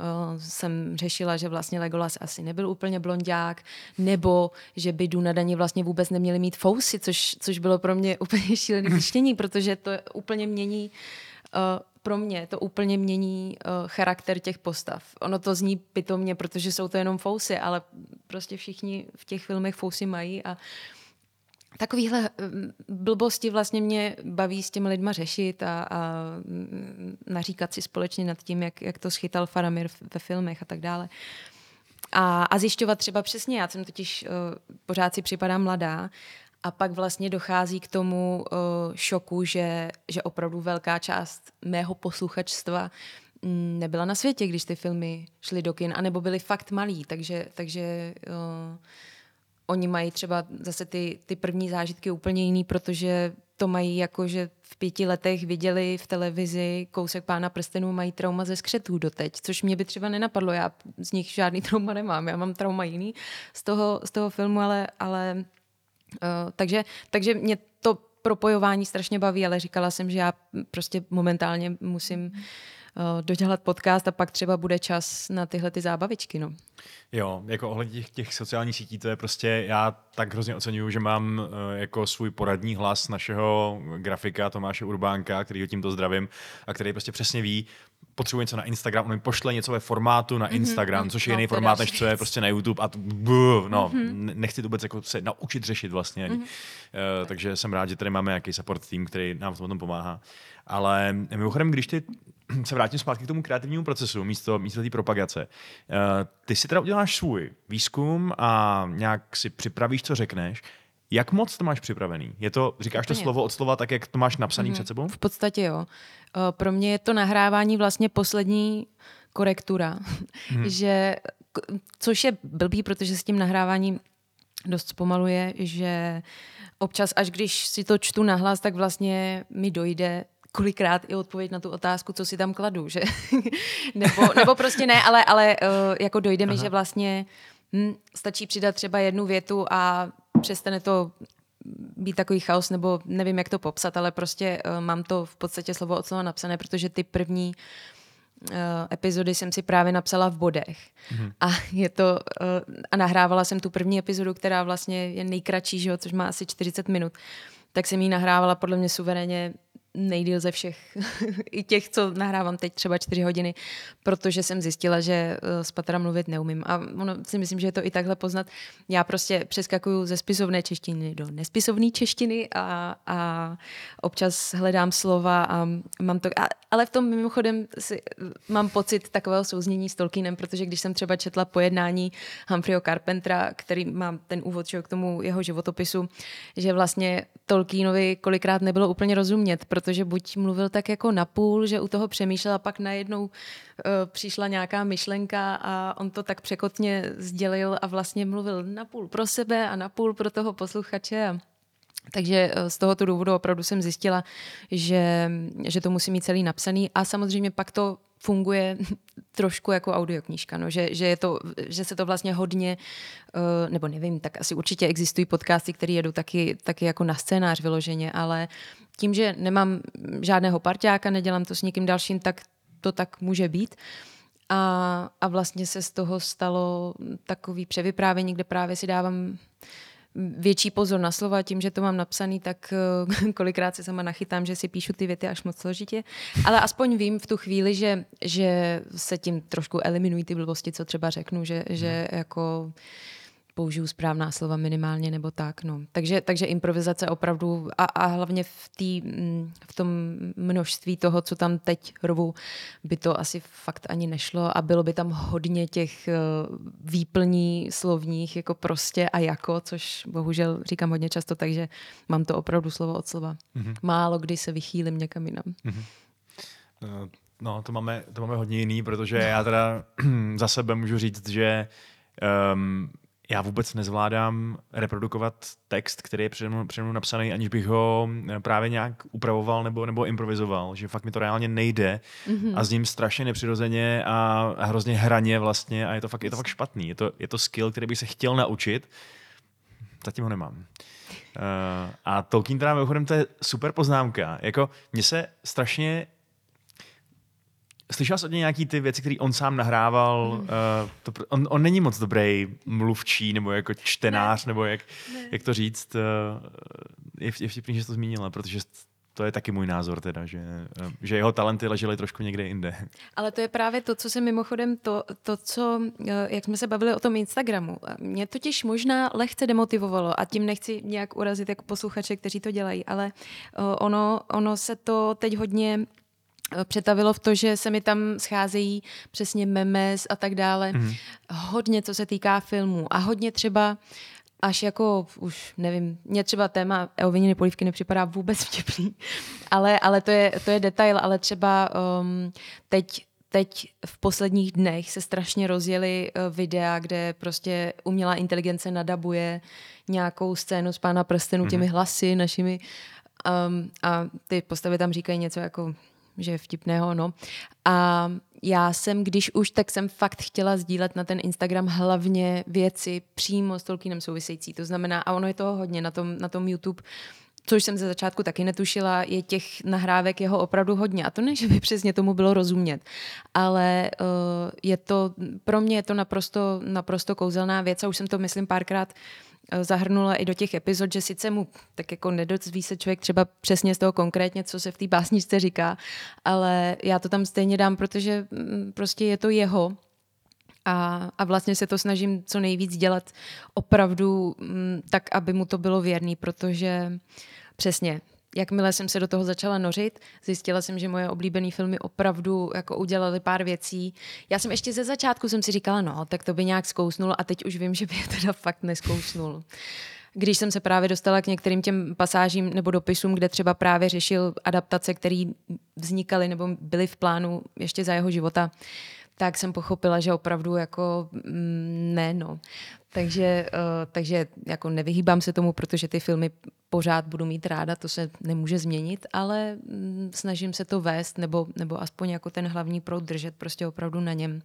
Uh, jsem řešila, že vlastně Legolas asi nebyl úplně blondák, nebo že by Dunadani vlastně vůbec neměli mít fousy, což, což bylo pro mě úplně šílené čtení, protože to úplně mění uh, pro mě to úplně mění uh, charakter těch postav. Ono to zní pitomně, protože jsou to jenom fousy, ale prostě všichni v těch filmech fousy mají a takovýhle mm, blbosti vlastně mě baví s těmi lidma řešit a, a mm, naříkat si společně nad tím, jak, jak to schytal Faramir ve filmech a tak dále. A, a zjišťovat třeba přesně, já jsem totiž uh, pořád si připadám mladá a pak vlastně dochází k tomu uh, šoku, že, že opravdu velká část mého posluchačstva mm, nebyla na světě, když ty filmy šly do kin, anebo byly fakt malí, takže, takže uh, oni mají třeba zase ty, ty první zážitky úplně jiný, protože to mají jako, že v pěti letech viděli v televizi kousek pána prstenů, mají trauma ze skřetů doteď, což mě by třeba nenapadlo, já z nich žádný trauma nemám, já mám trauma jiný z toho, z toho filmu, ale, ale Uh, takže, takže mě to propojování strašně baví, ale říkala jsem, že já prostě momentálně musím uh, dodělat podcast a pak třeba bude čas na tyhle ty zábavičky. No. Jo, jako ohledně těch, těch sociálních sítí, to je prostě, já tak hrozně oceňuju, že mám uh, jako svůj poradní hlas našeho grafika Tomáše Urbánka, který ho tímto zdravím a který prostě přesně ví, potřebuji něco na Instagram, on mi pošle něco ve formátu na Instagram, mm-hmm. což je No, jiný formát, než co je prostě na YouTube a to, buh, no, mm-hmm. nechci to vůbec jako se naučit řešit vlastně. Mm-hmm. Uh, takže jsem rád, že tady máme nějaký support tým, který nám v tom pomáhá. Ale mimochodem, když ty se vrátím zpátky k tomu kreativnímu procesu místo, místo té propagace. Uh, ty si teda uděláš svůj výzkum a nějak si připravíš, co řekneš. Jak moc to máš připravený? Je to, říkáš to Úplně. slovo od slova tak, jak to máš napsaný mm-hmm. před sebou? V podstatě jo. Eh, Pro mě je to nahrávání vlastně poslední korektura, hmm. že, což je blbý, protože s tím nahráváním dost zpomaluje, že občas, až když si to čtu nahlas, tak vlastně mi dojde kolikrát i odpověď na tu otázku, co si tam kladu, že? nebo, nebo prostě ne, ale, ale uh, jako dojde mi, Aha. že vlastně hm, stačí přidat třeba jednu větu a přestane to být takový chaos, nebo nevím, jak to popsat, ale prostě uh, mám to v podstatě slovo od slova napsané, protože ty první uh, epizody jsem si právě napsala v bodech. Mm-hmm. A je to, uh, a nahrávala jsem tu první epizodu, která vlastně je nejkratší, že jo, což má asi 40 minut. Tak jsem ji nahrávala podle mě suverénně nejdíl ze všech, i těch, co nahrávám teď třeba čtyři hodiny, protože jsem zjistila, že uh, z patra mluvit neumím. A ono si myslím, že je to i takhle poznat. Já prostě přeskakuju ze spisovné češtiny do nespisovné češtiny a, a občas hledám slova a mám to, a, ale v tom mimochodem si, mám pocit takového souznění s Tolkienem, protože když jsem třeba četla pojednání Humphreyho Carpentera, který má ten úvod k tomu jeho životopisu, že vlastně Tolkienovi kolikrát nebylo úplně rozumět, buď mluvil tak jako napůl, že u toho přemýšlel a pak najednou uh, přišla nějaká myšlenka a on to tak překotně sdělil a vlastně mluvil napůl pro sebe a napůl pro toho posluchače. Takže eh, z tohoto důvodu opravdu jsem zjistila, že, že to musí mít celý napsaný. A samozřejmě pak to funguje trošku jako audioknížka, no, že, že, je to, že se to vlastně hodně, uh, nebo nevím, tak asi určitě existují podcasty, které jedou taky, taky jako na scénář vyloženě, ale tím, že nemám žádného parťáka, nedělám to s nikým dalším, tak to tak může být. A, a vlastně se z toho stalo takový převyprávění, kde právě si dávám větší pozor na slova, tím, že to mám napsaný, tak eh, kolikrát se sama nachytám, že si píšu ty věty až moc složitě, ale aspoň vím v tu chvíli, že, že se tím trošku eliminují ty blbosti, co třeba řeknu, že, že jako použiju správná slova minimálně nebo tak. No. Takže, takže improvizace opravdu a, a hlavně v, tý, mm, v tom množství toho, co tam teď rvu, by to asi fakt ani nešlo a bylo by tam hodně těch uh, výplní slovních jako prostě a jako, což bohužel říkám hodně často, takže mám to opravdu slovo od slova. Mm-hmm. Málo kdy se vychýlím někam jinam. Mm-hmm. Uh, No, to máme, to máme hodně jiný, protože já teda za sebe můžu říct, že um, já vůbec nezvládám reprodukovat text, který je přede mnou, přede mnou napsaný, aniž bych ho eh, právě nějak upravoval nebo, nebo improvizoval, že fakt mi to reálně nejde mm-hmm. a s ním strašně nepřirozeně a, a hrozně hraně vlastně a je to fakt, je to fakt špatný. Je to, je to skill, který bych se chtěl naučit, zatím ho nemám. Uh, a Tolkien teda mimochodem to je super poznámka. Jako mně se strašně Slyšel jsi od něj nějaký ty věci, které on sám nahrával? Mm. Uh, to, on, on není moc dobrý mluvčí nebo jako čtenář, ne. nebo jak, ne. jak to říct. Uh, je, je vtipný, že jsi to zmínila, protože to je taky můj názor teda, že, uh, že jeho talenty ležely trošku někde jinde. Ale to je právě to, co se mimochodem, to, to co, uh, jak jsme se bavili o tom Instagramu, mě totiž možná lehce demotivovalo a tím nechci nějak urazit jako posluchače, kteří to dělají, ale uh, ono, ono se to teď hodně přetavilo v to, že se mi tam scházejí přesně memes a tak dále. Mm-hmm. Hodně, co se týká filmů a hodně třeba až jako, už nevím, mě třeba téma ovininy polívky nepřipadá vůbec vtipný, ale, ale to, je, to je detail, ale třeba um, teď teď v posledních dnech se strašně rozjeli uh, videa, kde prostě umělá inteligence nadabuje nějakou scénu z Pána prstenů těmi hlasy našimi um, a ty postavy tam říkají něco jako že je vtipného, no. A já jsem, když už, tak jsem fakt chtěla sdílet na ten Instagram hlavně věci přímo s Tolkienem související. To znamená, a ono je toho hodně na tom, na tom YouTube, což jsem ze začátku taky netušila, je těch nahrávek jeho opravdu hodně. A to ne, že by přesně tomu bylo rozumět, ale uh, je to, pro mě je to naprosto, naprosto kouzelná věc a už jsem to, myslím, párkrát zahrnula i do těch epizod, že sice mu tak jako nedozví se člověk třeba přesně z toho konkrétně, co se v té básničce říká, ale já to tam stejně dám, protože mm, prostě je to jeho. A, a vlastně se to snažím co nejvíc dělat opravdu mm, tak, aby mu to bylo věrný, protože přesně jakmile jsem se do toho začala nořit, zjistila jsem, že moje oblíbené filmy opravdu jako udělali pár věcí. Já jsem ještě ze začátku jsem si říkala, no, tak to by nějak zkousnul a teď už vím, že by je teda fakt neskousnul. Když jsem se právě dostala k některým těm pasážím nebo dopisům, kde třeba právě řešil adaptace, které vznikaly nebo byly v plánu ještě za jeho života, tak jsem pochopila, že opravdu jako mm, ne, no. Takže, uh, takže jako nevyhýbám se tomu, protože ty filmy pořád budu mít ráda, to se nemůže změnit, ale mm, snažím se to vést, nebo, nebo aspoň jako ten hlavní proud držet prostě opravdu na něm.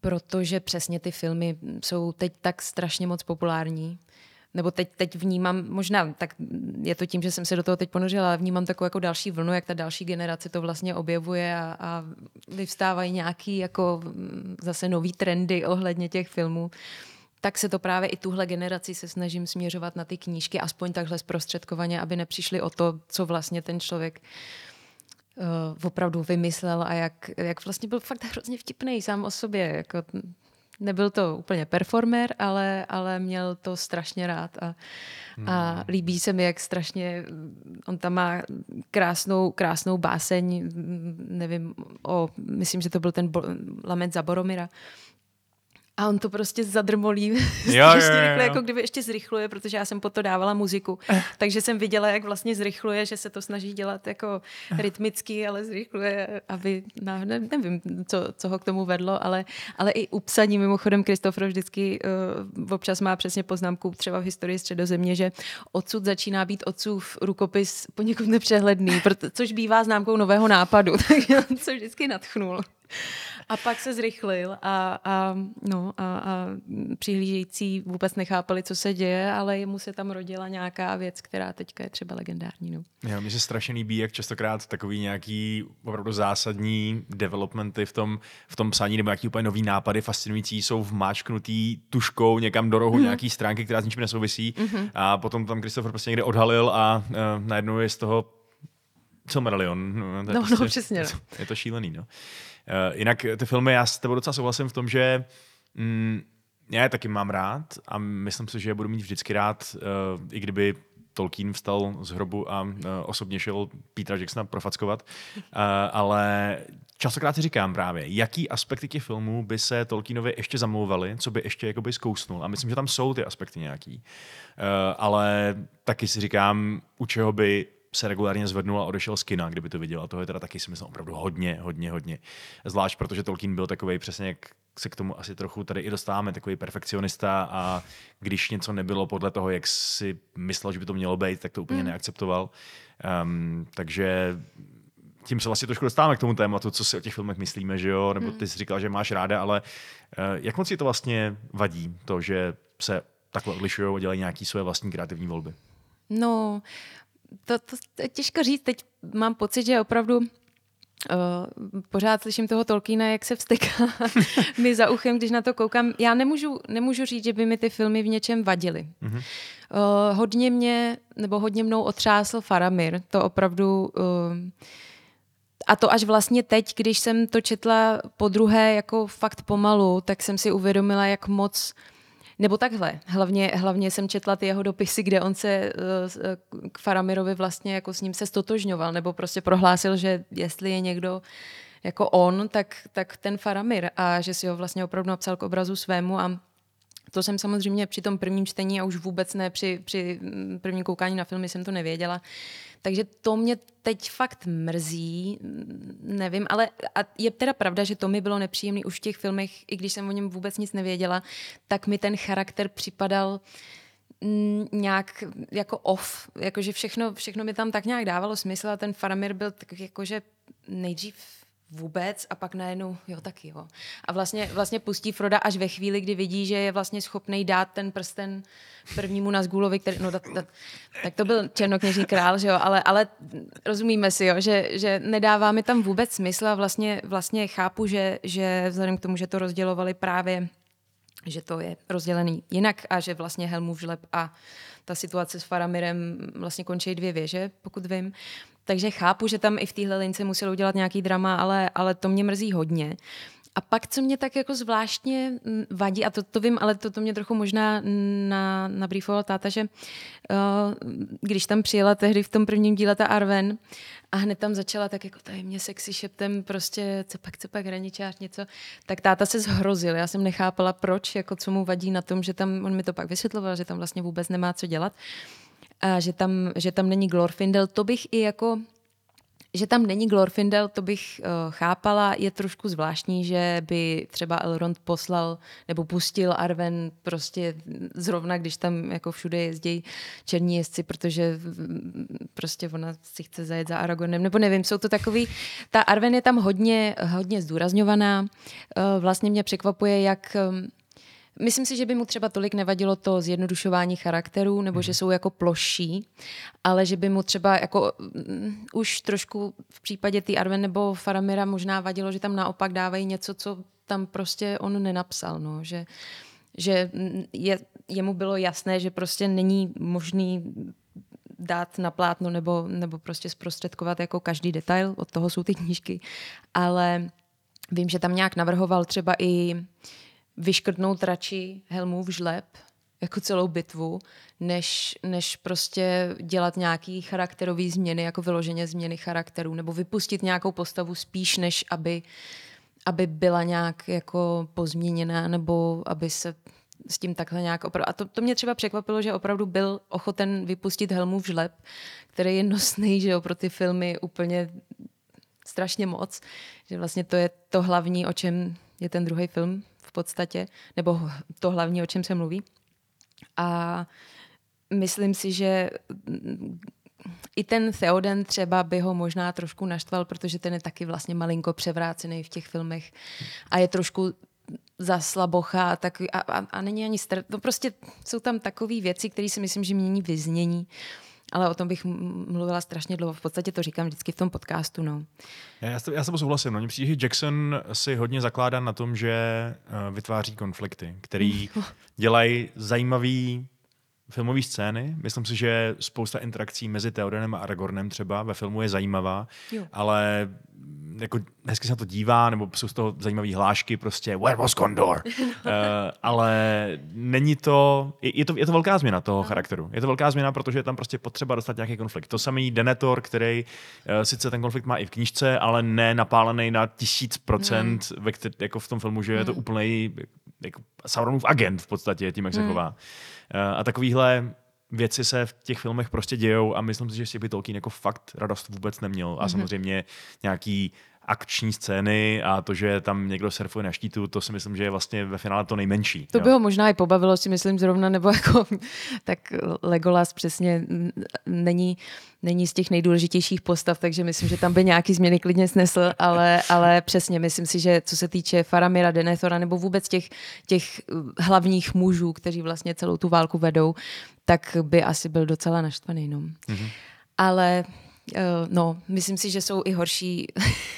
Protože přesně ty filmy jsou teď tak strašně moc populární, nebo teď, teď vnímám, možná tak je to tím, že jsem se do toho teď ponořila, ale vnímám takovou jako další vlnu, jak ta další generace to vlastně objevuje a, a vyvstávají nějaký jako mm, zase nový trendy ohledně těch filmů tak se to právě i tuhle generaci se snažím směřovat na ty knížky, aspoň takhle zprostředkovaně, aby nepřišli o to, co vlastně ten člověk uh, opravdu vymyslel a jak, jak vlastně byl fakt hrozně vtipný sám o sobě. Jako, nebyl to úplně performer, ale, ale měl to strašně rád a, hmm. a líbí se mi, jak strašně on tam má krásnou, krásnou báseň, nevím, o, myslím, že to byl ten bo, Lament za Boromira, a on to prostě zadrmolí. Jo, jo, jo, rychle, jako kdyby ještě zrychluje, protože já jsem po to dávala muziku. Takže jsem viděla, jak vlastně zrychluje, že se to snaží dělat jako rytmicky, ale zrychluje, aby, no, ne, nevím, co, co ho k tomu vedlo, ale, ale i u psaní mimochodem Kristofor vždycky uh, občas má přesně poznámku třeba v historii středozemě, že odsud začíná být otcův rukopis poněkud nepřehledný, proto, což bývá známkou nového nápadu, takže on se vždycky natchnul. A pak se zrychlil a, a, no, a, a přihlížející vůbec nechápali, co se děje, ale jemu se tam rodila nějaká věc, která teďka je třeba legendární. No. Jo, mně se strašně líbí, jak častokrát takový nějaký opravdu zásadní developmenty v tom, v tom psaní nebo nějaký úplně nový nápady fascinující jsou vmáčknutý tuškou někam do rohu mm-hmm. nějaký stránky, která s ničím nesouvisí mm-hmm. a potom tam Christopher prostě někde odhalil a uh, najednou je z toho Silmarillion. No, no, prostě, no přesně. Je to, je to šílený, no. Uh, jinak ty filmy, já s tebou docela souhlasím v tom, že mm, já je taky mám rád a myslím si, že je budu mít vždycky rád, uh, i kdyby Tolkien vstal z hrobu a uh, osobně šel Petra Jacksona profackovat, ale častokrát si říkám právě, jaký aspekty těch filmů by se Tolkienovi ještě zamlouvaly, co by ještě jakoby zkousnul. A myslím, že tam jsou ty aspekty nějaký. Ale taky si říkám, u čeho by se regulárně zvednul a odešel z kina, kdyby to viděl. A to je teda taky si myslím opravdu hodně, hodně, hodně. Zvlášť protože Tolkien byl takový přesně, jak se k tomu asi trochu tady i dostáváme, takový perfekcionista a když něco nebylo podle toho, jak si myslel, že by to mělo být, tak to úplně mm. neakceptoval. Um, takže tím se vlastně trošku dostáváme k tomu tématu, co si o těch filmech myslíme, že jo? Nebo hmm. ty jsi říkal, že máš ráda, ale uh, jak moc si to vlastně vadí, to, že se takhle odlišují a dělají nějaké své vlastní kreativní volby? No, to, to, to je těžko říct. Teď mám pocit, že opravdu Uh, pořád slyším toho Tolkiena, jak se vsteká mi za uchem, když na to koukám. Já nemůžu, nemůžu říct, že by mi ty filmy v něčem vadily. Mm-hmm. Uh, hodně mě, nebo hodně mnou otřásl Faramir. To opravdu... Uh, a to až vlastně teď, když jsem to četla po druhé jako fakt pomalu, tak jsem si uvědomila, jak moc uh, nebo takhle, hlavně, hlavně jsem četla ty jeho dopisy, kde on se uh, k Faramirovi vlastně jako s ním se stotožňoval, nebo prostě prohlásil, že jestli je někdo jako on, tak, tak ten Faramir a že si ho vlastně opravdu napsal k obrazu svému a to jsem samozřejmě při tom prvním čtení a už vůbec ne při, při mm, prvním koukání na filmy jsem to nevěděla. Takže to mě teď fakt mrzí, nevím, ale a je teda pravda, že to mi bylo nepříjemné už v těch filmech, i když jsem o něm vůbec nic nevěděla, tak mi ten charakter připadal mm, nějak jako off, jakože všechno, všechno mi tam tak nějak dávalo smysl a ten Faramir byl tak jakože nejdřív vůbec a pak najednou, jo, taky jo. A vlastně, vlastně pustí Froda až ve chvíli, kdy vidí, že je vlastně schopný dát ten prsten prvnímu Nazgulovi, který, no, dat, dat, tak to byl černokněžní král, že jo, ale, ale rozumíme si, jo, že, že nedává mi tam vůbec smysl a vlastně, vlastně chápu, že, že vzhledem k tomu, že to rozdělovali právě že to je rozdělený jinak a že vlastně Helmův žleb a ta situace s Faramirem vlastně končí dvě věže, pokud vím. Takže chápu, že tam i v téhle lince muselo udělat nějaký drama, ale, ale to mě mrzí hodně. A pak, co mě tak jako zvláštně mm, vadí, a to, to vím, ale to, to mě trochu možná na, nabriefoval táta, že uh, když tam přijela tehdy v tom prvním díle ta Arven a hned tam začala tak jako tajemně sexy šeptem prostě cepak, cepak, hraničář, něco, tak táta se zhrozil. Já jsem nechápala, proč, jako co mu vadí na tom, že tam, on mi to pak vysvětloval, že tam vlastně vůbec nemá co dělat a že tam, že tam není Glorfindel. To bych i jako že tam není Glorfindel, to bych uh, chápala. Je trošku zvláštní, že by třeba Elrond poslal nebo pustil Arven prostě zrovna, když tam jako všude jezdí černí jezdci, protože prostě ona si chce zajet za Aragonem, nebo nevím, jsou to takový... Ta Arven je tam hodně, hodně zdůrazňovaná. Uh, vlastně mě překvapuje, jak... Um, Myslím si, že by mu třeba tolik nevadilo to zjednodušování charakterů, nebo mm. že mhm. jsou jako ploší, ale že by mu třeba jako um, už trošku v případě té Arven nebo Faramira možná vadilo, že tam naopak dávají něco, co tam prostě on nenapsal, no, že, že je, jemu bylo jasné, že prostě není možný dát na plátno nebo, nebo prostě zprostředkovat jako každý detail, od toho jsou ty knížky, ale vím, že tam nějak navrhoval třeba i vyškrtnout radši Helmův žleb, jako celou bitvu, než, než prostě dělat nějaký charakterový změny, jako vyloženě změny charakterů, nebo vypustit nějakou postavu spíš, než aby, aby byla nějak jako pozměněná, nebo aby se s tím takhle nějak opravdu. A to, to mě třeba překvapilo, že opravdu byl ochoten vypustit Helmův žleb, který je nosný, že jo, pro ty filmy úplně strašně moc. Že vlastně to je to hlavní, o čem je ten druhý film podstatě, nebo to hlavní, o čem se mluví. A myslím si, že i ten Theoden třeba by ho možná trošku naštval, protože ten je taky vlastně malinko převrácený v těch filmech a je trošku za slabocha a, a, a, a není ani str... No prostě jsou tam takové věci, které si myslím, že mění vyznění ale o tom bych mluvila strašně dlouho. V podstatě to říkám vždycky v tom podcastu. No. Já, já, já se souhlasím. No. Mně přijde, že Jackson si hodně zakládá na tom, že uh, vytváří konflikty, který dělají zajímavý filmové scény. Myslím si, že spousta interakcí mezi Theodenem a Aragornem třeba ve filmu je zajímavá, jo. ale jako hezky se na to dívá, nebo jsou z toho zajímavé hlášky, prostě where was Gondor? uh, ale není to je, je to, je to velká změna toho no. charakteru. Je to velká změna, protože je tam prostě potřeba dostat nějaký konflikt. To samý Denethor, který uh, sice ten konflikt má i v knižce, ale ne napálený na tisíc procent, mm. ve který, jako v tom filmu, že mm. je to úplný jako Sauronův agent v podstatě tím, jak se mm. chová. Uh, a takovýhle věci se v těch filmech prostě dějou a myslím si, že si by Tolkien jako fakt radost vůbec neměl. A mm-hmm. samozřejmě nějaký akční scény a to, že tam někdo surfuje na štítu, to si myslím, že je vlastně ve finále to nejmenší. To jo. by ho možná i pobavilo, si myslím zrovna, nebo jako tak Legolas přesně není, není z těch nejdůležitějších postav, takže myslím, že tam by nějaký změny klidně snesl, ale, ale přesně myslím si, že co se týče Faramira, Denethora nebo vůbec těch, těch hlavních mužů, kteří vlastně celou tu válku vedou, tak by asi byl docela naštvaný. No. Mm-hmm. Ale no, myslím si, že jsou i horší,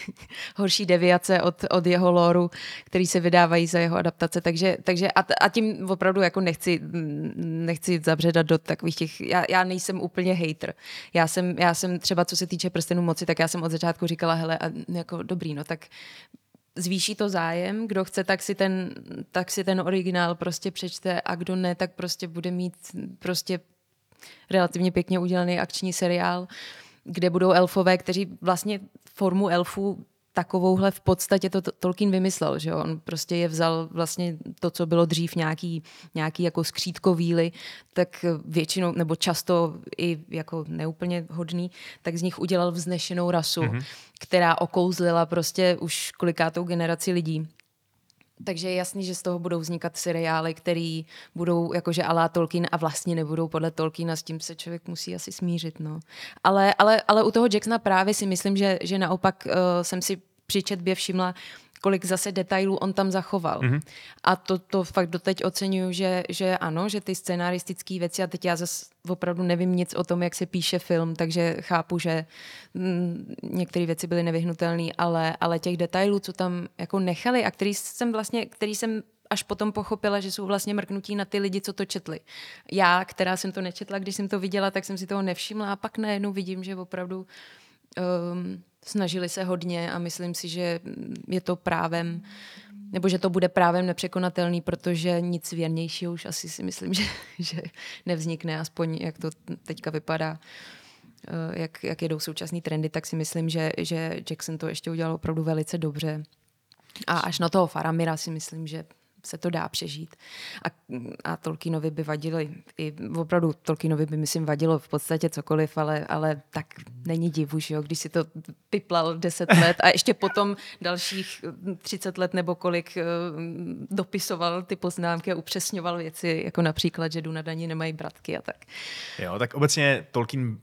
horší deviace od, od jeho loru, který se vydávají za jeho adaptace, takže, takže a, a tím opravdu jako nechci, nechci zabředat do takových těch, já, já nejsem úplně hater. Já jsem, já jsem třeba, co se týče prstenů moci, tak já jsem od začátku říkala, hele, a jako dobrý, no tak zvýší to zájem, kdo chce, tak si ten, tak si ten originál prostě přečte a kdo ne, tak prostě bude mít prostě relativně pěkně udělaný akční seriál. Uh, kde budou elfové, kteří vlastně formu elfů takovouhle v podstatě to Tolkien vymyslel, že on prostě je vzal vlastně to, co bylo dřív nějaký, nějaký jako skřítko víly, tak většinou, nebo často i jako neúplně hodný, tak z nich udělal vznešenou rasu, mm-hmm. která okouzlila prostě už kolikátou generaci lidí. Takže je jasný, že z toho budou vznikat seriály, které budou jakože alá Tolkien a vlastně nebudou podle Tolkiena, s tím se člověk musí asi smířit. No. Ale, ale, ale u toho Jacksona právě si myslím, že, že naopak uh, jsem si při četbě všimla, kolik zase detailů on tam zachoval. Mm-hmm. A to, to fakt doteď oceňuju, že, že ano, že ty scenaristické věci, a teď já zase opravdu nevím nic o tom, jak se píše film, takže chápu, že mm, některé věci byly nevyhnutelné, ale, ale těch detailů, co tam jako nechali a který jsem vlastně, který jsem až potom pochopila, že jsou vlastně mrknutí na ty lidi, co to četli. Já, která jsem to nečetla, když jsem to viděla, tak jsem si toho nevšimla a pak najednou vidím, že opravdu um, snažili se hodně a myslím si, že je to právem, nebo že to bude právem nepřekonatelný, protože nic věrnějšího už asi si myslím, že, že nevznikne, aspoň jak to teďka vypadá. Eh, jak, jak jedou současné trendy, tak si myslím, že, že Jackson to ještě udělal opravdu velice dobře. A až na toho Faramira si myslím, že se to dá přežít. A, a Tolkienovi by vadili, i opravdu Tolkienovi by, myslím, vadilo v podstatě cokoliv, ale, ale tak není divu, že jo, když si to piplal 10 let a ještě potom dalších 30 let nebo kolik eh, dopisoval ty poznámky a upřesňoval věci, jako například, že Dunadani nemají bratky a tak. Jo, tak obecně Tolkien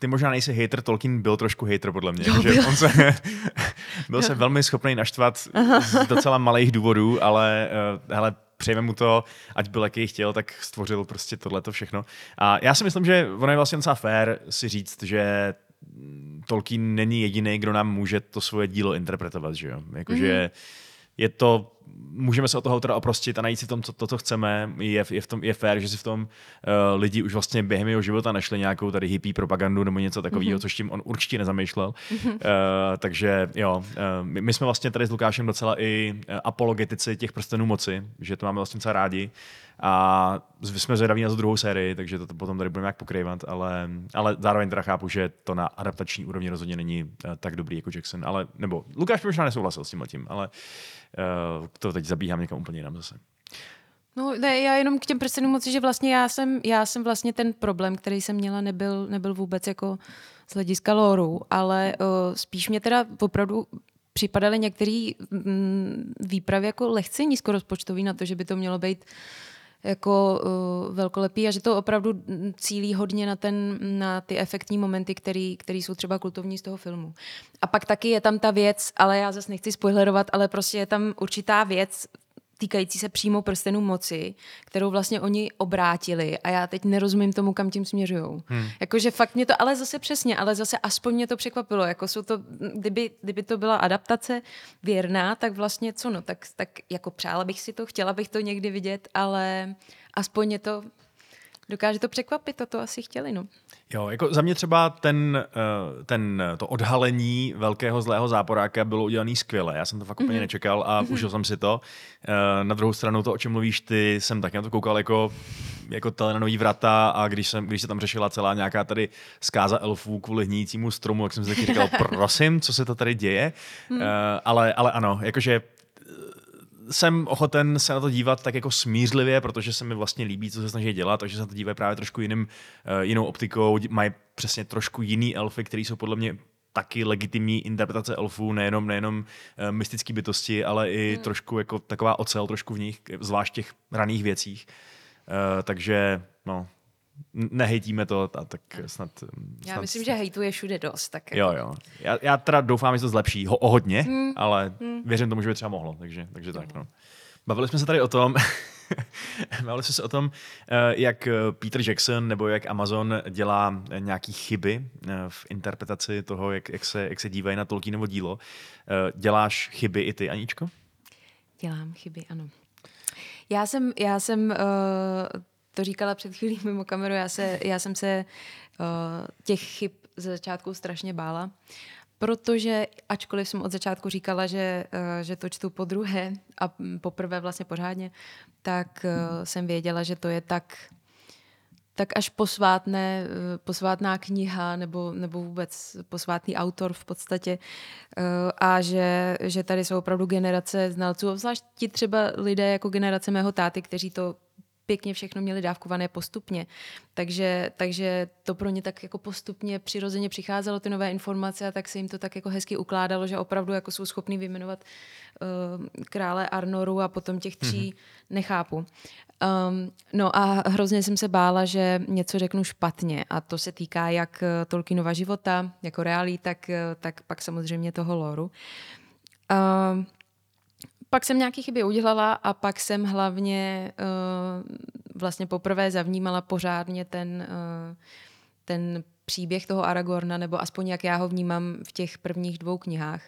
ty možná nejsi hater, Tolkien byl trošku hater podle mě. Jo, že on se, byl se velmi schopný naštvat Aha. z docela malých důvodů, ale uh, hele, přejme mu to, ať byl jaký chtěl, tak stvořil prostě tohleto všechno. A já si myslím, že ono je vlastně docela fér si říct, že Tolkien není jediný, kdo nám může to svoje dílo interpretovat, že jo? Jakože mm-hmm je to, můžeme se od toho autora oprostit a najít si tom, co, to, co chceme. Je, je, v tom, je fér, že si v tom uh, lidi už vlastně během jeho života našli nějakou tady hippie propagandu nebo něco takového, mm-hmm. což tím on určitě nezamýšlel. Mm-hmm. Uh, takže jo, uh, my, my jsme vlastně tady s Lukášem docela i uh, apologetici těch prstenů moci, že to máme vlastně docela rádi. A jsme zvědaví na tu druhou sérii, takže to potom tady budeme nějak pokrývat, ale, ale zároveň teda chápu, že to na adaptační úrovni rozhodně není tak dobrý jako Jackson, ale, nebo Lukáš možná nesouhlasil s tím tím, ale uh, to teď zabíhám někam úplně jinam zase. No, ne, já jenom k těm prstenům moci, že vlastně já jsem, já jsem vlastně ten problém, který jsem měla, nebyl, nebyl vůbec jako z hlediska loru, ale uh, spíš mě teda opravdu připadaly některé mm, výpravy jako lehce nízkorozpočtový na to, že by to mělo být jako uh, velkolepý a že to opravdu cílí hodně na, ten, na ty efektní momenty, které jsou třeba kultovní z toho filmu. A pak taky je tam ta věc, ale já zase nechci spoilerovat, ale prostě je tam určitá věc týkající se přímo prstenů moci, kterou vlastně oni obrátili a já teď nerozumím tomu, kam tím směřují. Hmm. Jakože fakt mě to, ale zase přesně, ale zase aspoň mě to překvapilo. Jako jsou to, kdyby, kdyby to byla adaptace věrná, tak vlastně co no, tak, tak jako přála bych si to, chtěla bych to někdy vidět, ale aspoň je to dokáže to překvapit a to asi chtěli, no. Jo, jako za mě třeba ten, eh, ten, to odhalení velkého zlého záporáka bylo udělané skvěle. Já jsem to fakt mm-hmm. úplně nečekal a mm-hmm. užil jsem si to. Eh, na druhou stranu to, o čem mluvíš ty, jsem taky na to koukal jako, jako telenový vrata a když, jsem, když se tam řešila celá nějaká tady zkáza elfů kvůli hnícímu stromu, jak jsem si taky říkal, prosím, co se to tady děje. Mm. Ale, ale ano, jakože jsem ochoten se na to dívat tak jako smířlivě, protože se mi vlastně líbí, co se snaží dělat, takže se na to dívají právě trošku jiným, uh, jinou optikou, mají přesně trošku jiný elfy, které jsou podle mě taky legitimní interpretace elfů, nejenom, nejenom uh, mystické bytosti, ale i hmm. trošku jako taková ocel trošku v nich, zvlášť těch raných věcích. Uh, takže no, nehejtíme to, a tak snad, snad... Já myslím, že hejtu je všude dost. Tak jako... Jo, jo. Já, já teda doufám, že to zlepší ho, o hodně, hmm. ale hmm. věřím tomu, že by třeba mohlo, takže, takže tak. No. Bavili jsme se tady o tom, Bavili jsme se o tom, eh, jak Peter Jackson nebo jak Amazon dělá nějaké chyby eh, v interpretaci toho, jak, jak, se, jak se dívají na Tolkienovo dílo. Eh, děláš chyby i ty, Aničko? Dělám chyby, ano. Já jsem, já jsem uh, to říkala před chvílí mimo kameru, já, se, já jsem se uh, těch chyb ze začátku strašně bála, protože ačkoliv jsem od začátku říkala, že, uh, že to čtu po druhé a poprvé vlastně pořádně, tak uh, jsem věděla, že to je tak tak až posvátné, posvátná kniha nebo, nebo vůbec posvátný autor v podstatě a že, že tady jsou opravdu generace znalců, obzvlášť ti třeba lidé jako generace mého táty, kteří to pěkně všechno měli dávkované postupně. Takže, takže to pro ně tak jako postupně přirozeně přicházelo ty nové informace a tak se jim to tak jako hezky ukládalo, že opravdu jako jsou schopní vyjmenovat uh, krále Arnoru a potom těch tří mm-hmm. nechápu. Um, no a hrozně jsem se bála, že něco řeknu špatně a to se týká jak eh, Tolkienova života, jako reálí, tak, eh, tak pak samozřejmě toho loru. Um, pak jsem nějaké chyby udělala a pak jsem hlavně uh, vlastně poprvé zavnímala pořádně ten, uh, ten příběh toho Aragorna, nebo aspoň jak já ho vnímám v těch prvních dvou knihách,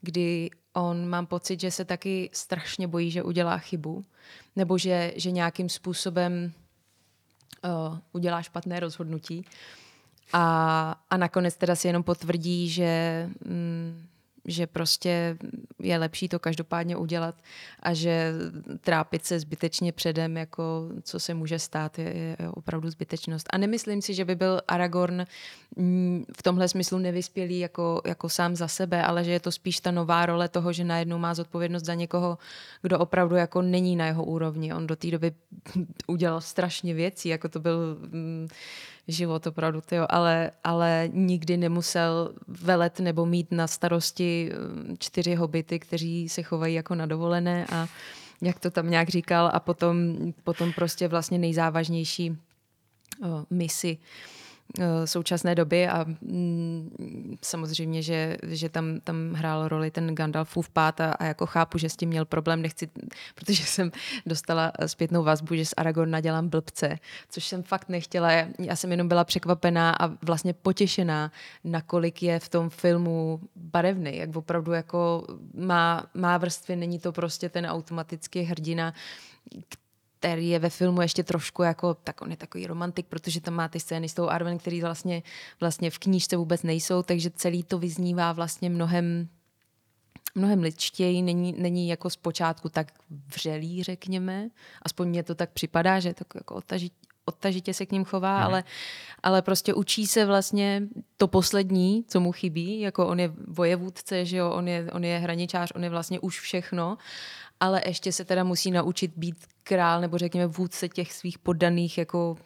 kdy on mám pocit, že se taky strašně bojí, že udělá chybu, nebo že, že nějakým způsobem uh, udělá špatné rozhodnutí. A, a nakonec teda si jenom potvrdí, že mm, že prostě je lepší to každopádně udělat a že trápit se zbytečně předem, jako co se může stát, je, je opravdu zbytečnost. A nemyslím si, že by byl Aragorn mm, v tomhle smyslu nevyspělý jako, jako sám za sebe, ale že je to spíš ta nová role toho, že najednou má zodpovědnost za někoho, kdo opravdu jako není na jeho úrovni. On do té doby udělal strašně věcí, jako to byl mm, život opravdu, tyjo, ale, ale nikdy nemusel velet nebo mít na starosti mm, čtyři hobity, kteří se chovají jako na dovolené a jak to tam nějak říkal a potom, potom prostě vlastně nejzávažnější o, misi současné doby a mm, samozřejmě, že, že tam, tam hrál roli ten Gandalfův pát a, a jako chápu, že s tím měl problém, nechci, protože jsem dostala zpětnou vazbu, že z Aragorna dělám blbce, což jsem fakt nechtěla. Já jsem jenom byla překvapená a vlastně potěšená, nakolik je v tom filmu barevný, jak opravdu jako má, má vrstvy, není to prostě ten automatický hrdina, který je ve filmu ještě trošku jako, tak on je takový romantik, protože tam má ty scény s tou Arwen, který vlastně, vlastně v knížce vůbec nejsou, takže celý to vyznívá vlastně mnohem mnohem lidštěji, není, není jako zpočátku tak vřelý, řekněme. Aspoň mně to tak připadá, že tak jako odtažit, odtažitě se k ním chová, hmm. ale, ale prostě učí se vlastně to poslední, co mu chybí, jako on je vojevůdce, že jo, on je, on je hraničář, on je vlastně už všechno ale ještě se teda musí naučit být král nebo řekněme vůdce těch svých poddaných jako